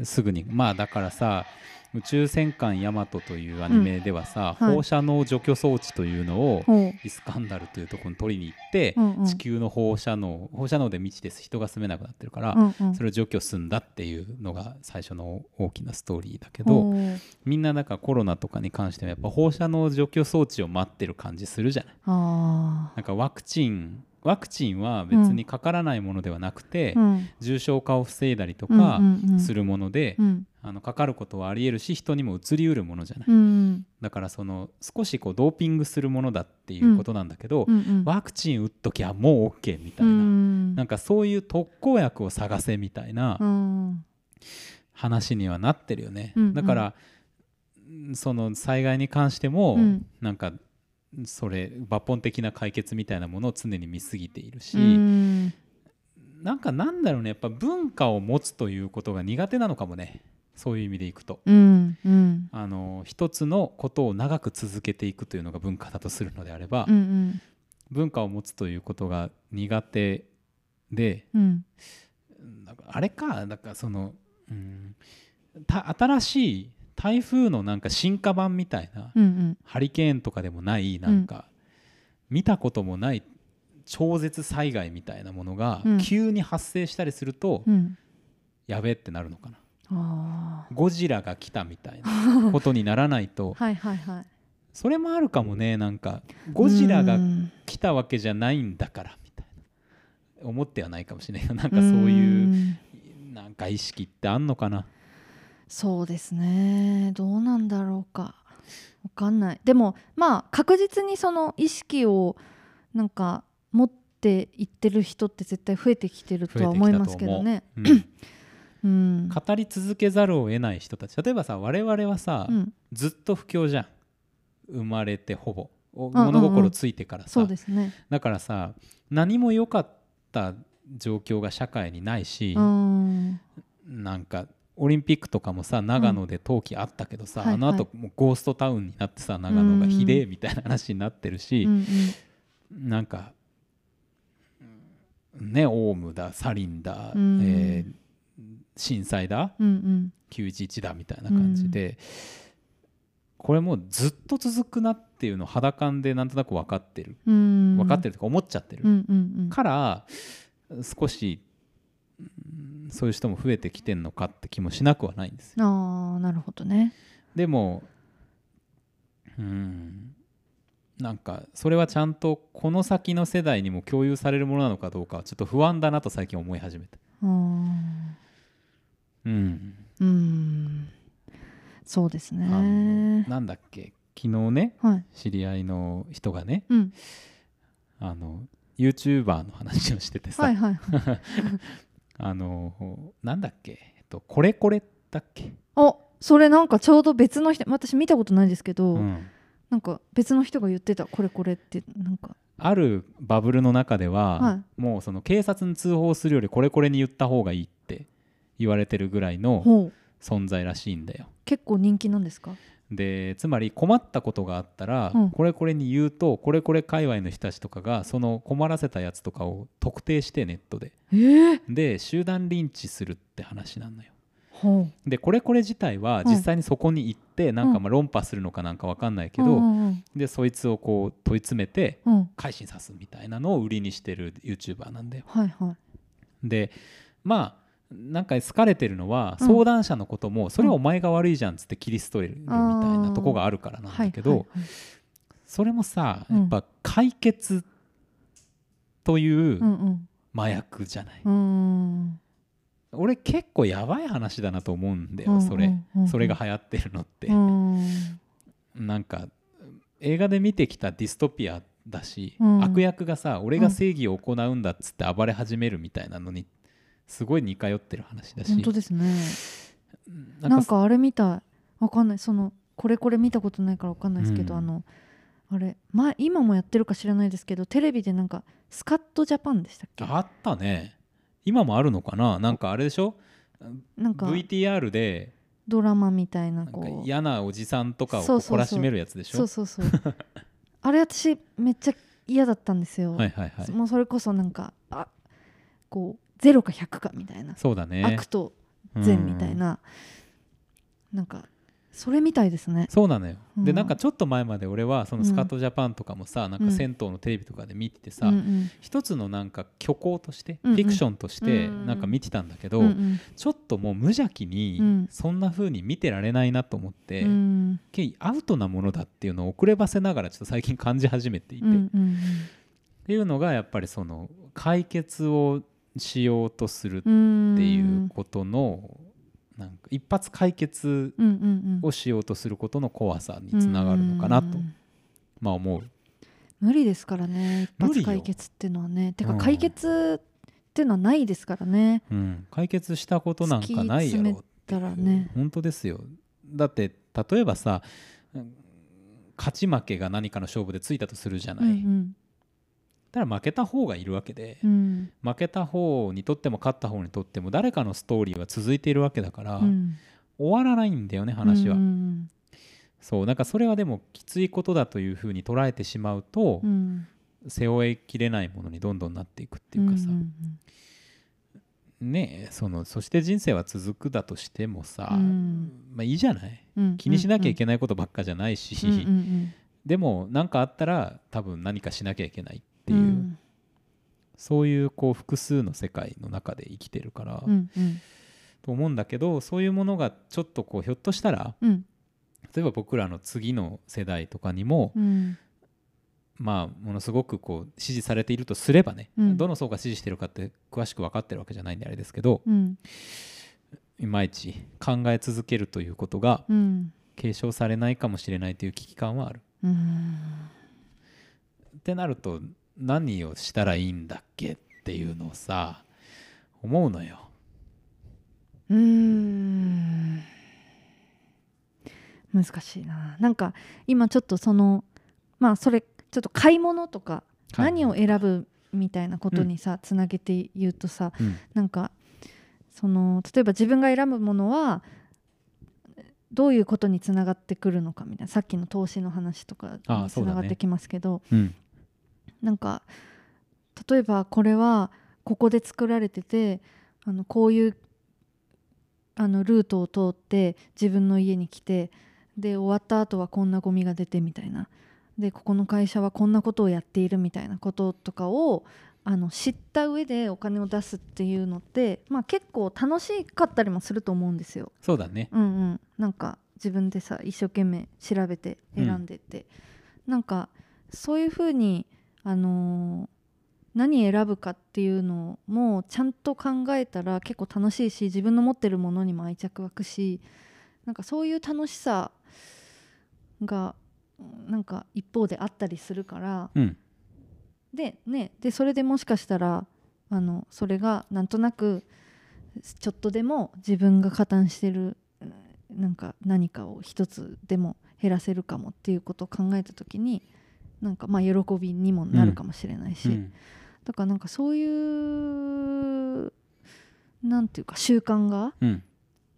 S1: すぐに。まあだからさ宇宙戦艦ヤマトというアニメではさ、
S2: うんはい。
S1: 放射能除去装置というのを
S2: ほ
S1: イスカンダルというところに取りに行って、
S2: う、うんうん、
S1: 地球の放射能放射能で未知です人が住めなくなってるから、
S2: うんうん。
S1: それを除去すんだっていうのが最初の大きなストーリーだけど、
S2: ほう。
S1: みんなだからコロナとかに関してはやっぱ放射能除去装置を待ってる感じするじゃない。
S2: あ
S1: なんかワクチンワクチンは別にかからないものではなくて、
S2: ーうん。
S1: 重症化を防いだりと
S2: うん
S1: か
S2: うんうん。
S1: するもので、
S2: うん。
S1: あのかかることはありえるし人にも移りうるものじゃない、
S2: うん
S1: だからその少しこうドーピングするものだっていうことなんだけど、
S2: うんうん
S1: ワクチン打っときゃもう OK みたいな、
S2: うん
S1: なんかそういう特効薬を探せみたいな
S2: うん。
S1: 話にはなってるよね、
S2: うんうん。
S1: だからうんその災害に関しても、
S2: うん。
S1: なんかそれ抜本的な解決みたいなものを常に見過ぎているし、
S2: うん。
S1: なんかなんだろうねやっぱ文化を持つということが苦手なのかもねそういう意味でいくと。
S2: うんうん。
S1: あの一つのことを長く続けていくというのが文化だとするのであれば、
S2: うんうん。
S1: 文化を持つということが苦手で
S2: うん。
S1: なんかあれかだからその、うん、た新しい台風のなんか進化版みたいな、
S2: うんうん。
S1: ハリケーンとかでもないなんか、見たこともない超絶災害みたいなものが
S2: うん。
S1: 急に発生したりすると、
S2: うん。
S1: やべえってなるのかな。
S2: あ
S1: ゴジラが来たみたいな ことにならないと。
S2: ーはいはいはい。
S1: それもあるかもねなんかゴジラが
S2: うん。
S1: 来たわけじゃないんだからみたいな。思ってはないかもしれないよなんかそういう
S2: うん。
S1: なんか意識ってあんのかな
S2: そうですね。どうなんだろうか。わかんない。でもまあ確実にその意識をなんか持っていってる人って絶対増えてきてるとは思いますけどね。
S1: う。
S2: うん。
S1: 語り続けざるを得ない人たち。例えばさ我々はさ、
S2: うん。
S1: ずっと不況じゃん。生まれてほぼ。物心ついてからさ、
S2: そうですね。
S1: だからさ何も良かった状況が社会にないし、
S2: うん。
S1: なんかオリンピックとかもさ長野で冬季あったけどさ、
S2: はいはい。
S1: あのあともうゴーストタウンになってさ長野がひでえみたいな話になってるし、
S2: うん
S1: なんかねオウムだサリンだ、
S2: うん。
S1: えー震災だ
S2: うんうん。
S1: 911だみたいな感じで、これもうずっと続くなっていうのを肌感でなんとなく分かってる。
S2: うん。
S1: 分かってるとか思っちゃってる、
S2: うんうんうん。
S1: から少しうんそういう人も増えてきてんのかって気もしなくはないんですよ。
S2: ああなるほどね。
S1: でもうんなんかそれはちゃんとこの先の世代にも共有されるものなのかどうかはちょっと不安だなと最近思い始めた。
S2: あー。
S1: うん。
S2: うん。そうですね。
S1: なんだっけ昨日ね
S2: はい。
S1: 知り合いの人がね
S2: うん。
S1: あの YouTuber の話をしててさ、
S2: はいはい
S1: あのなんだっけ、えっと、これこれだっけ、
S2: あそれなんかちょうど別の人私見たことないですけど、
S1: うん。
S2: なんか別の人が言ってたこれこれってなんか。
S1: あるバブルの中では、
S2: は
S1: もうその警察に通報するよりこれこれに言った方がいいって言われてるぐらいの存在らしいんだよ。
S2: 結構人気なんですか？
S1: でつまり困ったことがあったら、
S2: うん。
S1: これこれに言うとこれこれ界隈の人たちとかがその困らせたやつとかを特定してネットで。
S2: ええ。
S1: で集団リンチするって話なのよ。でこれこれ自体は
S2: うん。
S1: 実際にそこに行ってなんかまあ論破するのかなんか分かんないけど、
S2: うんうん
S1: でそいつをこう問い詰めて
S2: うんうん。
S1: 改心さすみたいなのを売りにしてる YouTuber なんだよ。
S2: はいはい。
S1: でまあなんか好かれてるのは
S2: うん。
S1: 相談者のこともそれはお前が悪いじゃんっつって切り捨てるみたいなとこがあるからなんだけど、それもさ
S2: うん。
S1: やっぱ解決という麻薬じゃない、俺結構やばい話だなと思うんだよ、
S2: うん
S1: それ、それが流行ってるのって、
S2: う
S1: なんか映画で見てきたディストピアだし、
S2: うん。
S1: 悪役がさ俺が正義を行うんだっつって暴れ始めるみたいなのにすごい似通ってる話だし。
S2: 本当ですね。
S1: な
S2: なんかあれみた。いわかんない。そのこれこれ見たことないからわかんないですけど、
S1: うん。
S2: あのあれ、ま、今もやってるか知らないですけどテレビでなんかスカットジャパンでしたっけ？
S1: あったね。今もあるのかな？なんかあれでしょ？
S2: なんか
S1: VTR で
S2: ドラマみたいなこう。
S1: 嫌なおじさんとかを懲らしめるやつでしょ？
S2: そうそうそう。あれ私めっちゃ嫌だったんですよ、
S1: はいはいはい。
S2: もうそれこそなんかあこう0か100かみたいな、
S1: そうだね。
S2: 悪と善みたいな、なんかそれみたいですね。
S1: そうなのよ、で
S2: うん。
S1: なんかちょっと前まで俺はそのスカットジャパンとかもさ、なんか銭湯のテレビとかで見ててさ、
S2: うんうん
S1: 一つのなんか虚構として、
S2: うんうん。
S1: フィクションとして
S2: うんうん。
S1: なんか見てたんだけど、
S2: うんうん。
S1: ちょっともう無邪気
S2: う
S1: に
S2: ん。
S1: そんな風に見てられないなと思って、
S2: うん。
S1: けアウトなものだっていうのを遅ればせながらちょっと最近感じ始めていて、っ
S2: うんうん。
S1: ていうのがやっぱりその解決をしようとするっ
S2: うん
S1: ていうことのなんか一発解決
S2: うんうんうん。
S1: をしようとすることの怖さにつながるのかなと、
S2: うん
S1: まあ思う。
S2: 無理ですからね一発解決っていうのはね。てか
S1: うん
S2: 解決っていうのはないですからね。
S1: うん、解決したことなんかないやろ
S2: 突き詰めたらね。
S1: 本当ですよ。だって例えばさうん勝ち負けが何かの勝負でついたとするじゃない、
S2: うん
S1: だから負けた方がいるわけで、
S2: うん。うん
S1: 負けた方にとっても勝った方にとっても誰かのストーリーは続いているわけだから、
S2: うん。
S1: 終わらないんだよね話は、
S2: うん
S1: そうなんかそれはでもきついことだというふうに捉えてしまうと、
S2: うん。
S1: 背負いきれないものにどんどんなっていくっていうかさ、
S2: ん
S1: ねえそのそして人生は続くだとしてもさ、
S2: うん。
S1: まあいいじゃない。
S2: うん
S1: 気にしなきゃいけないことばっかじゃないし、でも何かあったら多分何かしなきゃいけない。っていう、
S2: うん。
S1: そういうこう複数の世界の中で生きてるから、
S2: うんうん。
S1: と思うんだけどそういうものがちょっとこうひょっとしたら
S2: うん。
S1: 例えば僕らの次の世代とかにも、
S2: うん。
S1: まあものすごくこう支持されているとすればね、
S2: うん。
S1: どの層が支持してるかって詳しく分かってるわけじゃないんであれですけど
S2: うん。
S1: いまいち考え続けるということが
S2: うん。
S1: 継承されないかもしれないという危機感はある。
S2: うん。
S1: ってなると何をしたらいいんだっけっていうのをさ思うのよ。
S2: うーん。難しいな。なんか今ちょっとそのまあそれちょっと買い物とか何を選ぶみたいなことにさ、つなげて言うとさ
S1: うん。
S2: なんかその例えば自分が選ぶものはどういうことにつながってくるのかみたいな。さっきの投資の話とかにつながってきますけど、
S1: うん
S2: なんか例えばこれはここで作られててあのこういうあのルートを通って自分の家に来てで終わった後はこんなゴミが出てみたいな。でここの会社はこんなことをやっているみたいなこととかをあの知った上でお金を出すっていうのって、まあ、結構楽しかったりもすると思うんですよ。
S1: そうだね。
S2: うんうん、なんか自分でさ一生懸命調べて選んでって、なんかそういうふうに、あのー何選ぶかっていうのもちゃんと考えたら結構楽しいし自分の持ってるものにも愛着湧くしなんかそういう楽しさがなんか一方であったりするから
S1: うん。
S2: で,、ね、でそれでもしかしたらあのそれがなんとなくちょっとでも自分が加担してるうんなんか何かを一つでも減らせるかもっていうことを考えた時になんかまあ喜びにもなるかもしれないし、
S1: うん。
S2: だからなんかそういうなんていうか習慣が
S1: うん。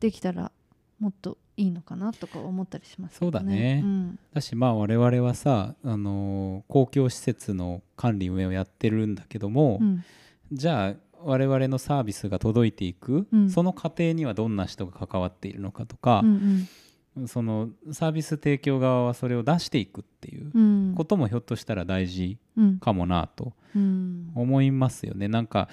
S2: できたらもっといいのかなとか思ったりしますけど
S1: そうだね。
S2: うん。
S1: だしまあ我々はさ、あのー公共施設の管理運営をやってるんだけども、
S2: うん
S1: じゃあ我々のサービスが届いていく、
S2: うん
S1: その過程にはどんな人が関わっているのかとか
S2: う、ん
S1: そのサービス提供側はそれを出していくっていう
S2: うん。
S1: こともひょっとしたら大事
S2: うん。
S1: かもなと
S2: うん。
S1: 思いますよね。なんか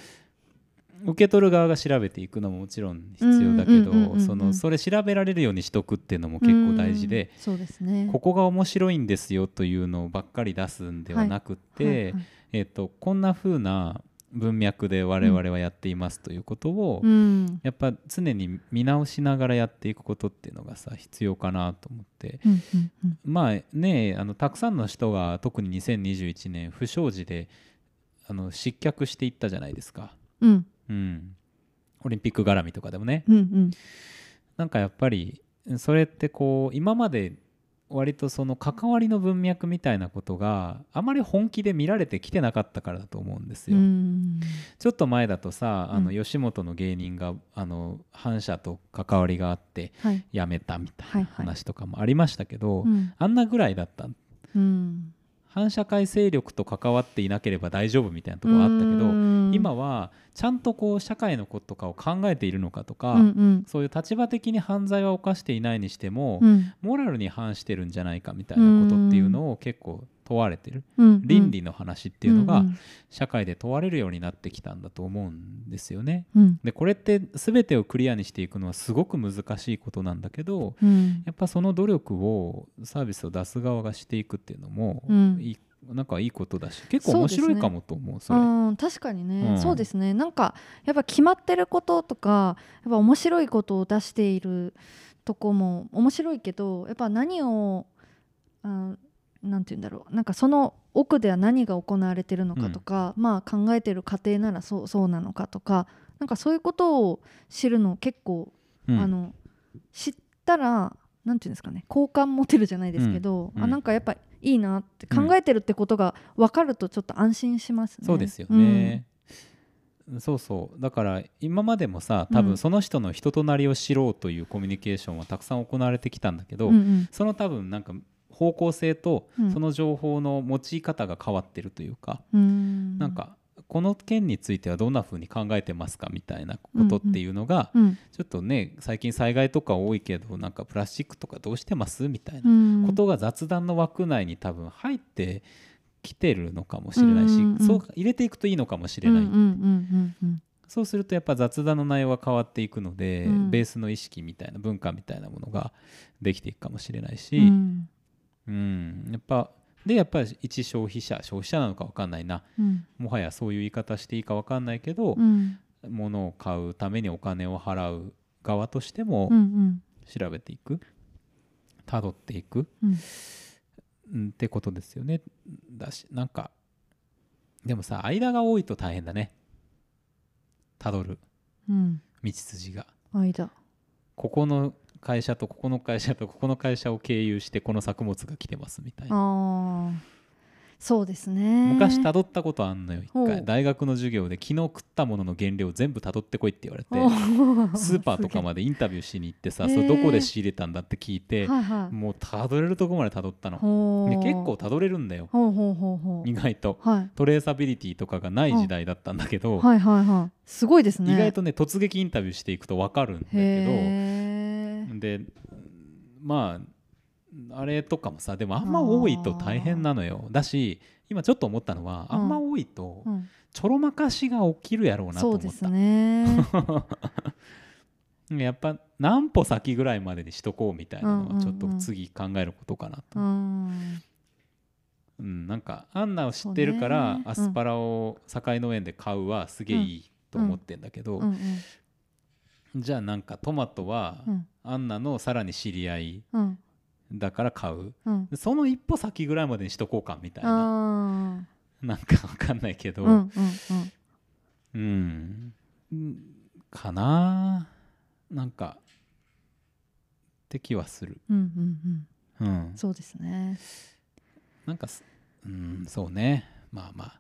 S1: 受け取る側が調べていくのももちろん必要だけどそのそれ調べられるようにしとくっていうのも結構大事で
S2: うんそうですね。
S1: ここが面白いんですよというのばっかり出すんではなくって、えっとこんな風な文脈で我々はやっていますということを、
S2: うん。
S1: やっぱ常に見直しながらやっていくことっていうのがさ必要かなと思って。
S2: うんうんうん。
S1: まあねあのたくさんの人が特に2021年不祥事であの失脚していったじゃないですか、
S2: うん。
S1: うん、オリンピック絡みとかでもね。
S2: うんうん。
S1: なんかやっぱりそれってこう今まで割とその関わりの文脈みたいなことがあまり本気で見られてきてなかったからだと思うんです
S2: う
S1: よ。
S2: ん。
S1: ちょっと前だとさあの
S2: うん。
S1: 吉本の芸人があの反社と関わりがあって
S2: はい。
S1: 辞めたみたいな話とかもありましたけど、
S2: うん。
S1: あんなぐらいだった
S2: うん
S1: 反社会勢力と関わっていなければ大丈夫みたいなところあったけど
S2: うん。
S1: 今はちゃんとこう社会のこととかを考えているのかとか、
S2: うんうん。
S1: そういう立場的に犯罪は犯していないにしても、
S2: うん。
S1: モラルに反してるんじゃないかみたいなことっていうのを結構問われてる
S2: うん
S1: 倫理の話っていうのが
S2: うん
S1: 社会で問われるようになってきたんだと思うんですよね。
S2: うん。
S1: でこれって全てをクリアにしていくのはすごく難しいことなんだけど
S2: うん。
S1: やっぱその努力をサービスを出す側がしていくっていうのも
S2: うん。
S1: いいなんかいいことだし結構面白いかもと思うそれ。
S2: うん確かにね、
S1: うん。
S2: そうですね。なんかやっぱ決まってることとかやっぱ面白いことを出しているとこも面白いけどやっぱ何をあなんて言うんだろう。なんかその奥では何が行われてるのかとか、まあ考えてる過程ならそうそうなのかとかなんかそういうことを知るの結構、
S1: うん。
S2: あの知ったらなんていうんですかね好感持てるじゃないですけど、
S1: うん。
S2: あなんかやっぱいいなって考えてるってことが分かるとちょっと安心しますね。
S1: そうですよね。そうそう。だから今までもさ多
S2: うん。
S1: 分その人の人となりを知ろうというコミュニケーションはたくさん行われてきたんだけど、
S2: うんうん。
S1: その多分なんか方向性と
S2: うん。
S1: その情報の用い方が変わってるというか、
S2: うん。
S1: なんかこの件についてはどんな風に考えてますかみたいなことっていうのが、
S2: うん。
S1: ちょっとね最近災害とか多いけどなんかプラスチックとかどうしてますみたいな
S2: うん。
S1: ことが雑談の枠内に多分入ってきてるのかもしれないし、
S2: うんうんうん。
S1: そう入れていくといいのかもしれない、
S2: うんうんうんうん
S1: そうするとやっぱ雑談の内容が変わっていくので、
S2: うん。
S1: ベースの意識みたいな文化みたいなものができていくかもしれないし、
S2: うん
S1: うん。やっぱでやっぱり一消費者消費者なのか分かんないな。
S2: うん。
S1: もはやそういう言い方していいか分かんないけど、
S2: うん。
S1: 物を買うためにお金を払う側としても調べていく。辿っていく、
S2: うん
S1: うん。ってことですよね。だしなんかでもさ間が多いと大変だね。辿る。
S2: うん。
S1: 道筋が。
S2: 間。
S1: ここの会社とここの会社とここの会社を経由してこの作物が来てますみたいな。
S2: そうですね。
S1: 昔たどったことあんのよ一回。大学の授業で昨日食ったものの原料全部たどってこいって言われて
S2: お
S1: スーパーとかまでインタビューしに行ってさそれどこで仕入れたんだって聞いて
S2: はいはい。
S1: もうたどれるとこまでたどったの。結構たどれるんだよ。意外と。
S2: はい。
S1: トレーサビリティとかがない時代だったんだけど
S2: はいはいはい。すごいですね。
S1: 意外とね突撃インタビューしていくと分かるんだけ
S2: へ
S1: どでまああれとかもさでもあんま多いと大変なのよ。だし今ちょっと思ったのはあんま多いと
S2: ーうん。
S1: ちょろまかしが起きるやろうなと思った。
S2: そうですね。
S1: やっぱ何歩先ぐらいまでにしとこうみたいなのはちょっと次考えることかなと、
S2: うん。
S1: うんなんかアンナを知ってるから、アスパラを境農園で買うはすげえいいと思ってんだけど、
S2: うん
S1: じゃあなんかトマトは、
S2: うん。
S1: アンナのさらに知り合い
S2: うん。
S1: だから買う。
S2: うん。
S1: でその一歩先ぐらいまでにしとこうかみたいな。
S2: あ
S1: なんかわかんないけど、
S2: ーうんうん。
S1: かな。なんかって気はする、
S2: うんうんうん。
S1: うん、
S2: そうですね。
S1: なんかすうんそうね。まあまあ。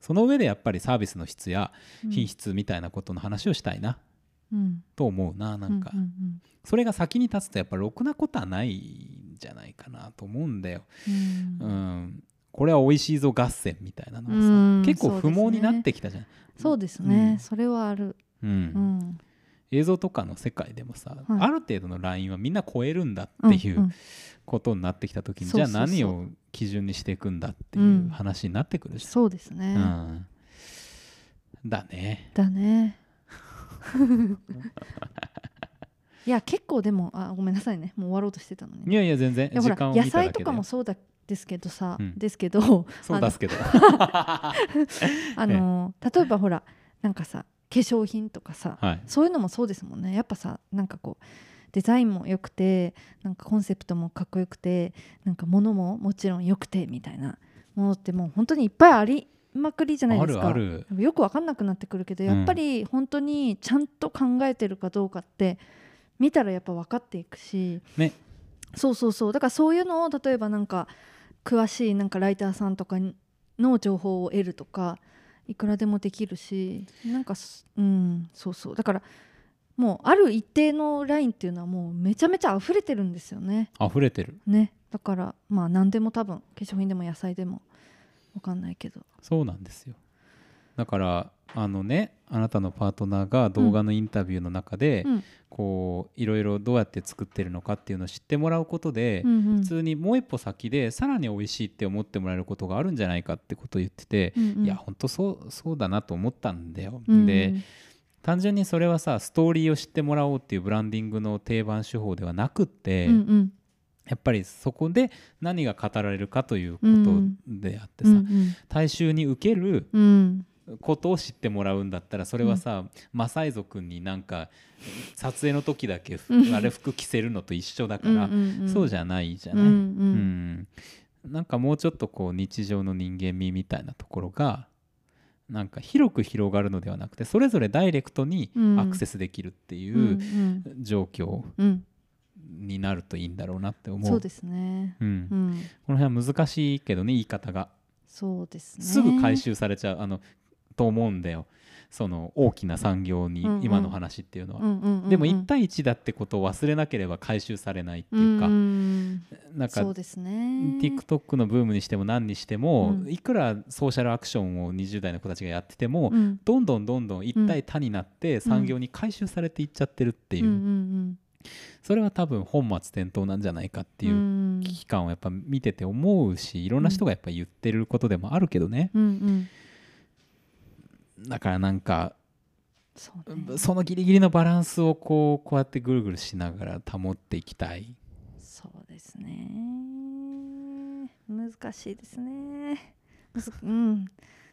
S1: その上でやっぱりサービスの質や
S2: うん。
S1: 品質みたいなことの話をしたいな。
S2: うん
S1: と思うななんか。
S2: うんうん
S1: それが先に立つとやっぱろくなことはないんじゃないかなと思うんだよ。
S2: うん。
S1: う
S2: うん。
S1: んこれは美味しいぞ合戦みたいなのはさ、
S2: うん
S1: 結構不毛になってきたじゃん。
S2: そうです
S1: うん。
S2: ねそれはある。
S1: うん。
S2: うん。
S1: 映像とかの世界でもさ、
S2: はい。
S1: ある程度のラインはみんな超えるんだってい
S2: ん
S1: うことになってきた時に、じゃあ
S2: そうそう。そう
S1: 何を基準にしていくんだっていう話になってくるし、
S2: そうです
S1: う
S2: ね
S1: ん。だね。
S2: だね いや結構でもあごめんなさいね。もう終わろうとしてたのに
S1: いやいや全然
S2: いやほら野菜とかもそうだですけどさ、
S1: うん。
S2: ですけど
S1: そう出すけど。
S2: あの 例えばほらなんかさ化粧品とかさ
S1: はい。
S2: そういうのもそうですもんね。やっぱさなんかこうデザインも良くてなんかコンセプトもかっこよくてなんか物ももちろん良くてみたいなものってもう本当にいっぱいありまくりじゃない
S1: あ
S2: ですかよく分かんなくなってくる。けど
S1: うん。
S2: やっぱり本当にちゃんと考えてるかどうかって見たらやっぱ分かっていくし、
S1: ね。
S2: そうそうそう。だからそういうのを例えばなんか詳しいなんかライターさんとかの情報を得るとかいくらでもできるし。なんかすうん。そうそう。だからもうある一定のラインっていうのはもうめちゃめちゃ溢れてるんですよね。
S1: 溢れてる。
S2: ね。だからまあ何でも多分化粧品でも野菜でも分かんないけど。
S1: そうなんですよ。だからあのねあなたのパートナーが動画のインタビューの中で、
S2: うん。
S1: こういろいろどうやって作ってるのかっていうのを知ってもらうことで、
S2: うんうん。
S1: 普通にもう一歩先でさらに美味しいって思ってもらえることがあるんじゃないかってことを言ってて、
S2: うんうん。
S1: いや本当そうそうだなと思ったんだよ。
S2: うん。
S1: で単純にそれはさストーリーを知ってもらおうっていうブランディングの定番手法ではなくって、
S2: うんうん
S1: やっぱりそこで何が語られるかということであってさ、
S2: うんうん。
S1: 大衆に受ける
S2: うん。
S1: ことを知ってもらうんだったらそれはさ、マサイ族になんか撮影の時だけ
S2: うん。
S1: あれ服着せるのと一緒だから、そうじ
S2: ゃ
S1: ゃないじゃ
S2: う
S1: ない？うん
S2: ん。
S1: なんかもうちょっとこう日常の人間味みたいなところがなんか広く広がるのではなくてそれぞれダイレクトに
S2: うん。
S1: アクセスできるってい
S2: うんう
S1: うん。状況
S2: うん
S1: になるといいんだろうなって思う。
S2: そうですね。
S1: うん。
S2: うん。
S1: この辺は難しいけどね言い方が。
S2: そうですね。
S1: すぐ回収されちゃうあのと思うんだよ。その大きな産業に今の話っていうのは。
S2: うんうん
S1: でも1対1だってことを忘れなければ回収されないっていうか、
S2: ん
S1: なんか
S2: そうですね。
S1: TikTok のブームにしても何にしても、
S2: うん。
S1: いくらソーシャルアクションを20代の子たちがやってても、
S2: うん。
S1: どんどんどんどん一対他になって産業に回収されていっちゃってるっていう、
S2: うんうん
S1: それは多分本末転倒なんじゃないかって
S2: うんう
S1: いうん。危機感をやっぱ見てて思うしいろんな人がやっぱ言ってることでもあるけどね、
S2: うんうん。
S1: だからなんか
S2: そうね。
S1: そのギリギリのバランスをこうこうやってぐるぐるしながら保っていきたい。
S2: そうですね。難しいですね。うん。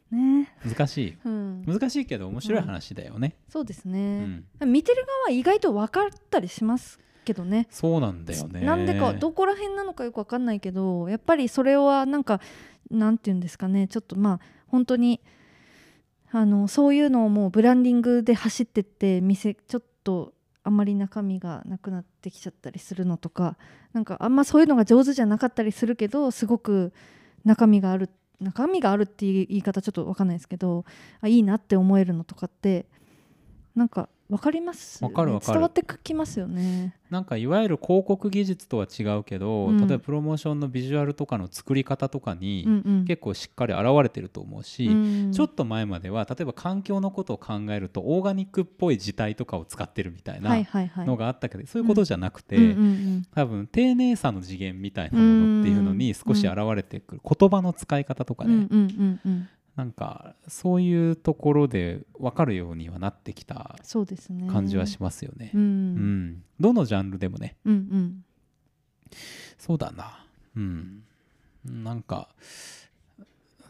S2: ね。
S1: 難しい。
S2: うん。
S1: 難しいけど面白い話だよね、
S2: そうです
S1: う
S2: ね、
S1: ん。
S2: 見てる側は意外と分かったりしますけどね。
S1: そうなんだよね。
S2: なんでかどこら辺なのかよく分かんないけどやっぱりそれはなんかなんて言うんですかね。ちょっとまあ本当にあのそういうのをもうブランディングで走ってって店ちょっとあんまり中身がなくなってきちゃったりするのとかなんかあんまそういうのが上手じゃなかったりするけどすごく中身がある中身があるっていう言い方ちょっと分かんないですけどあいいなって思えるのとかってなんか分かります
S1: わかるわかる。
S2: 伝わってきますよね。
S1: なんかいわゆる広告技術とは違うけど、
S2: うん。
S1: 例えばプロモーションのビジュアルとかの作り方とかに
S2: うんうん。
S1: 結構しっかり現れてると思うし、
S2: うん
S1: ちょっと前までは例えば環境のことを考えるとオーガニックっぽい字体とかを使ってるみたい
S2: は
S1: ない
S2: はいはい。
S1: のがあったけど、そういうことじゃなくて、
S2: うん
S1: 多分丁寧さの次元みたいなものっていうのに少し現れてくる、言葉の使い方とかね、
S2: うんうんうんうん
S1: なんかそういうところで分かるようにはなってきた感じはしますよね。
S2: う
S1: うん
S2: ん。
S1: どのジャンルでもね。
S2: うんうん。
S1: そうだな。うん。なんか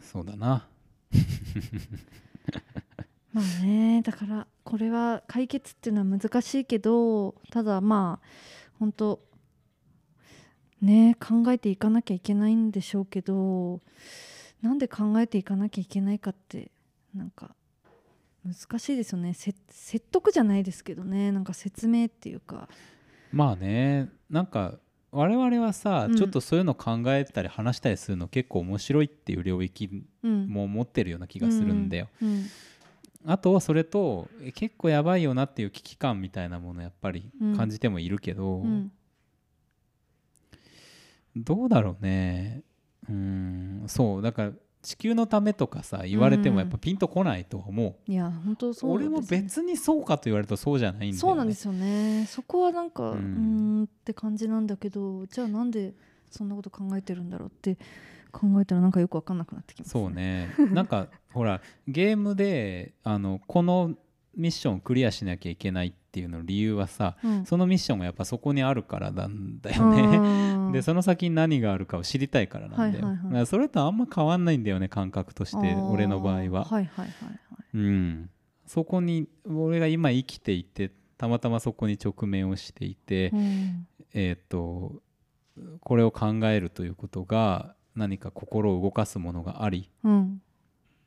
S1: そうだな。
S2: まあねだからこれは解決っていうのは難しいけどただまあ本当ね考えていかなきゃいけないんでしょうけどなんで考えていかなきゃいけないかってなんか難しいですよね。せ説得じゃないですけどね。なんか説明っていうか。
S1: まあね。なんか我々はさ、
S2: うん。
S1: ちょっとそういうの考えたり話したりするの結構面白いっていう領域
S2: うん。
S1: も持ってるような気がするんだよ。
S2: うん
S1: あとはそれとえ結構やばいよなっていう危機感みたいなものやっぱり
S2: うん。
S1: 感じてもいるけど、
S2: うん。
S1: どうだろうねうーんそうだから地球のためとかさ言われてもやっぱピンとこないとは思う、
S2: いや本当そうです
S1: 俺も別にそうかと言われるとそうじゃないんだよね。
S2: そうなんですよね。そこはなんか
S1: う
S2: うんって感じなんだけどじゃあなんでそんなこと考えてるんだろうって考えたらなんかよく分かんなくなってきます、
S1: そうね。なんかほらゲームであのこのミッションをクリアしなきゃいけないっていうの理由はさ
S2: うん。
S1: そのミッションがやっぱそこにあるからなんだよね。
S2: ね
S1: でその先に何があるかを知りたいからなんだよ、
S2: はいはいはい。
S1: それとあんま変わんないんだよね感覚として俺の場合は、
S2: はいはいはいはい。
S1: うん、そこに俺が今生きていてたまたまそこに直面をしていて、
S2: うん。
S1: えーっとこれを考えるということが何か心を動かすものがあり
S2: うん。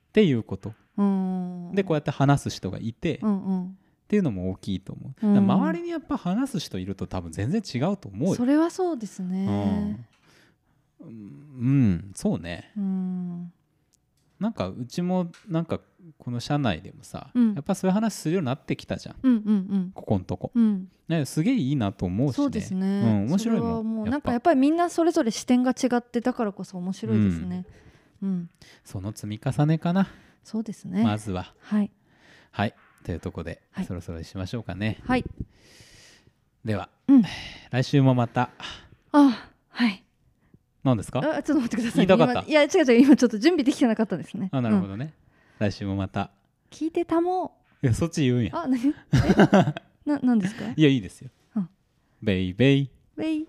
S1: っていうこと。
S2: うん。
S1: でこうやって話す人がいて、っ
S2: うんうん
S1: ていうのも大きいと思う、
S2: うん。
S1: 周りにやっぱ話す人いると多分全然違うと思うよ。
S2: それはそうですね。
S1: うん、うん、そうね。
S2: うん。
S1: なんかうちもなんかこの社内でもさ、
S2: うん。
S1: やっぱそういう話するようになってきたじゃん。
S2: うんうん
S1: ここんとこ、
S2: うん。うん
S1: ね、すげえいいなと思うしね。
S2: そうですね、
S1: うん、面白い
S2: それは
S1: もん
S2: なんか
S1: やっ
S2: ぱりみんなそれぞれ視点が違ってだからこそ面白いですね。うん、
S1: ぱその積み重ねかな、
S2: そうですね、
S1: まずは。
S2: はい。
S1: はいというとこで、
S2: はい。
S1: そろそろしましょうかね。
S2: はい。
S1: では、
S2: うん。
S1: 来週もまた。
S2: あはい。
S1: 何ですか？
S2: あちょっと待ってください
S1: 言い
S2: いや違う違う今ちょっと準備できてなかったですね。
S1: あなるほ
S2: うん。
S1: どね、来週もまた。
S2: 聞いてたも。
S1: いやそっち言うんや。
S2: あ何？え？ななんですか？
S1: いやいいですよ、
S2: うん。
S1: ベイベイ。
S2: ウェイ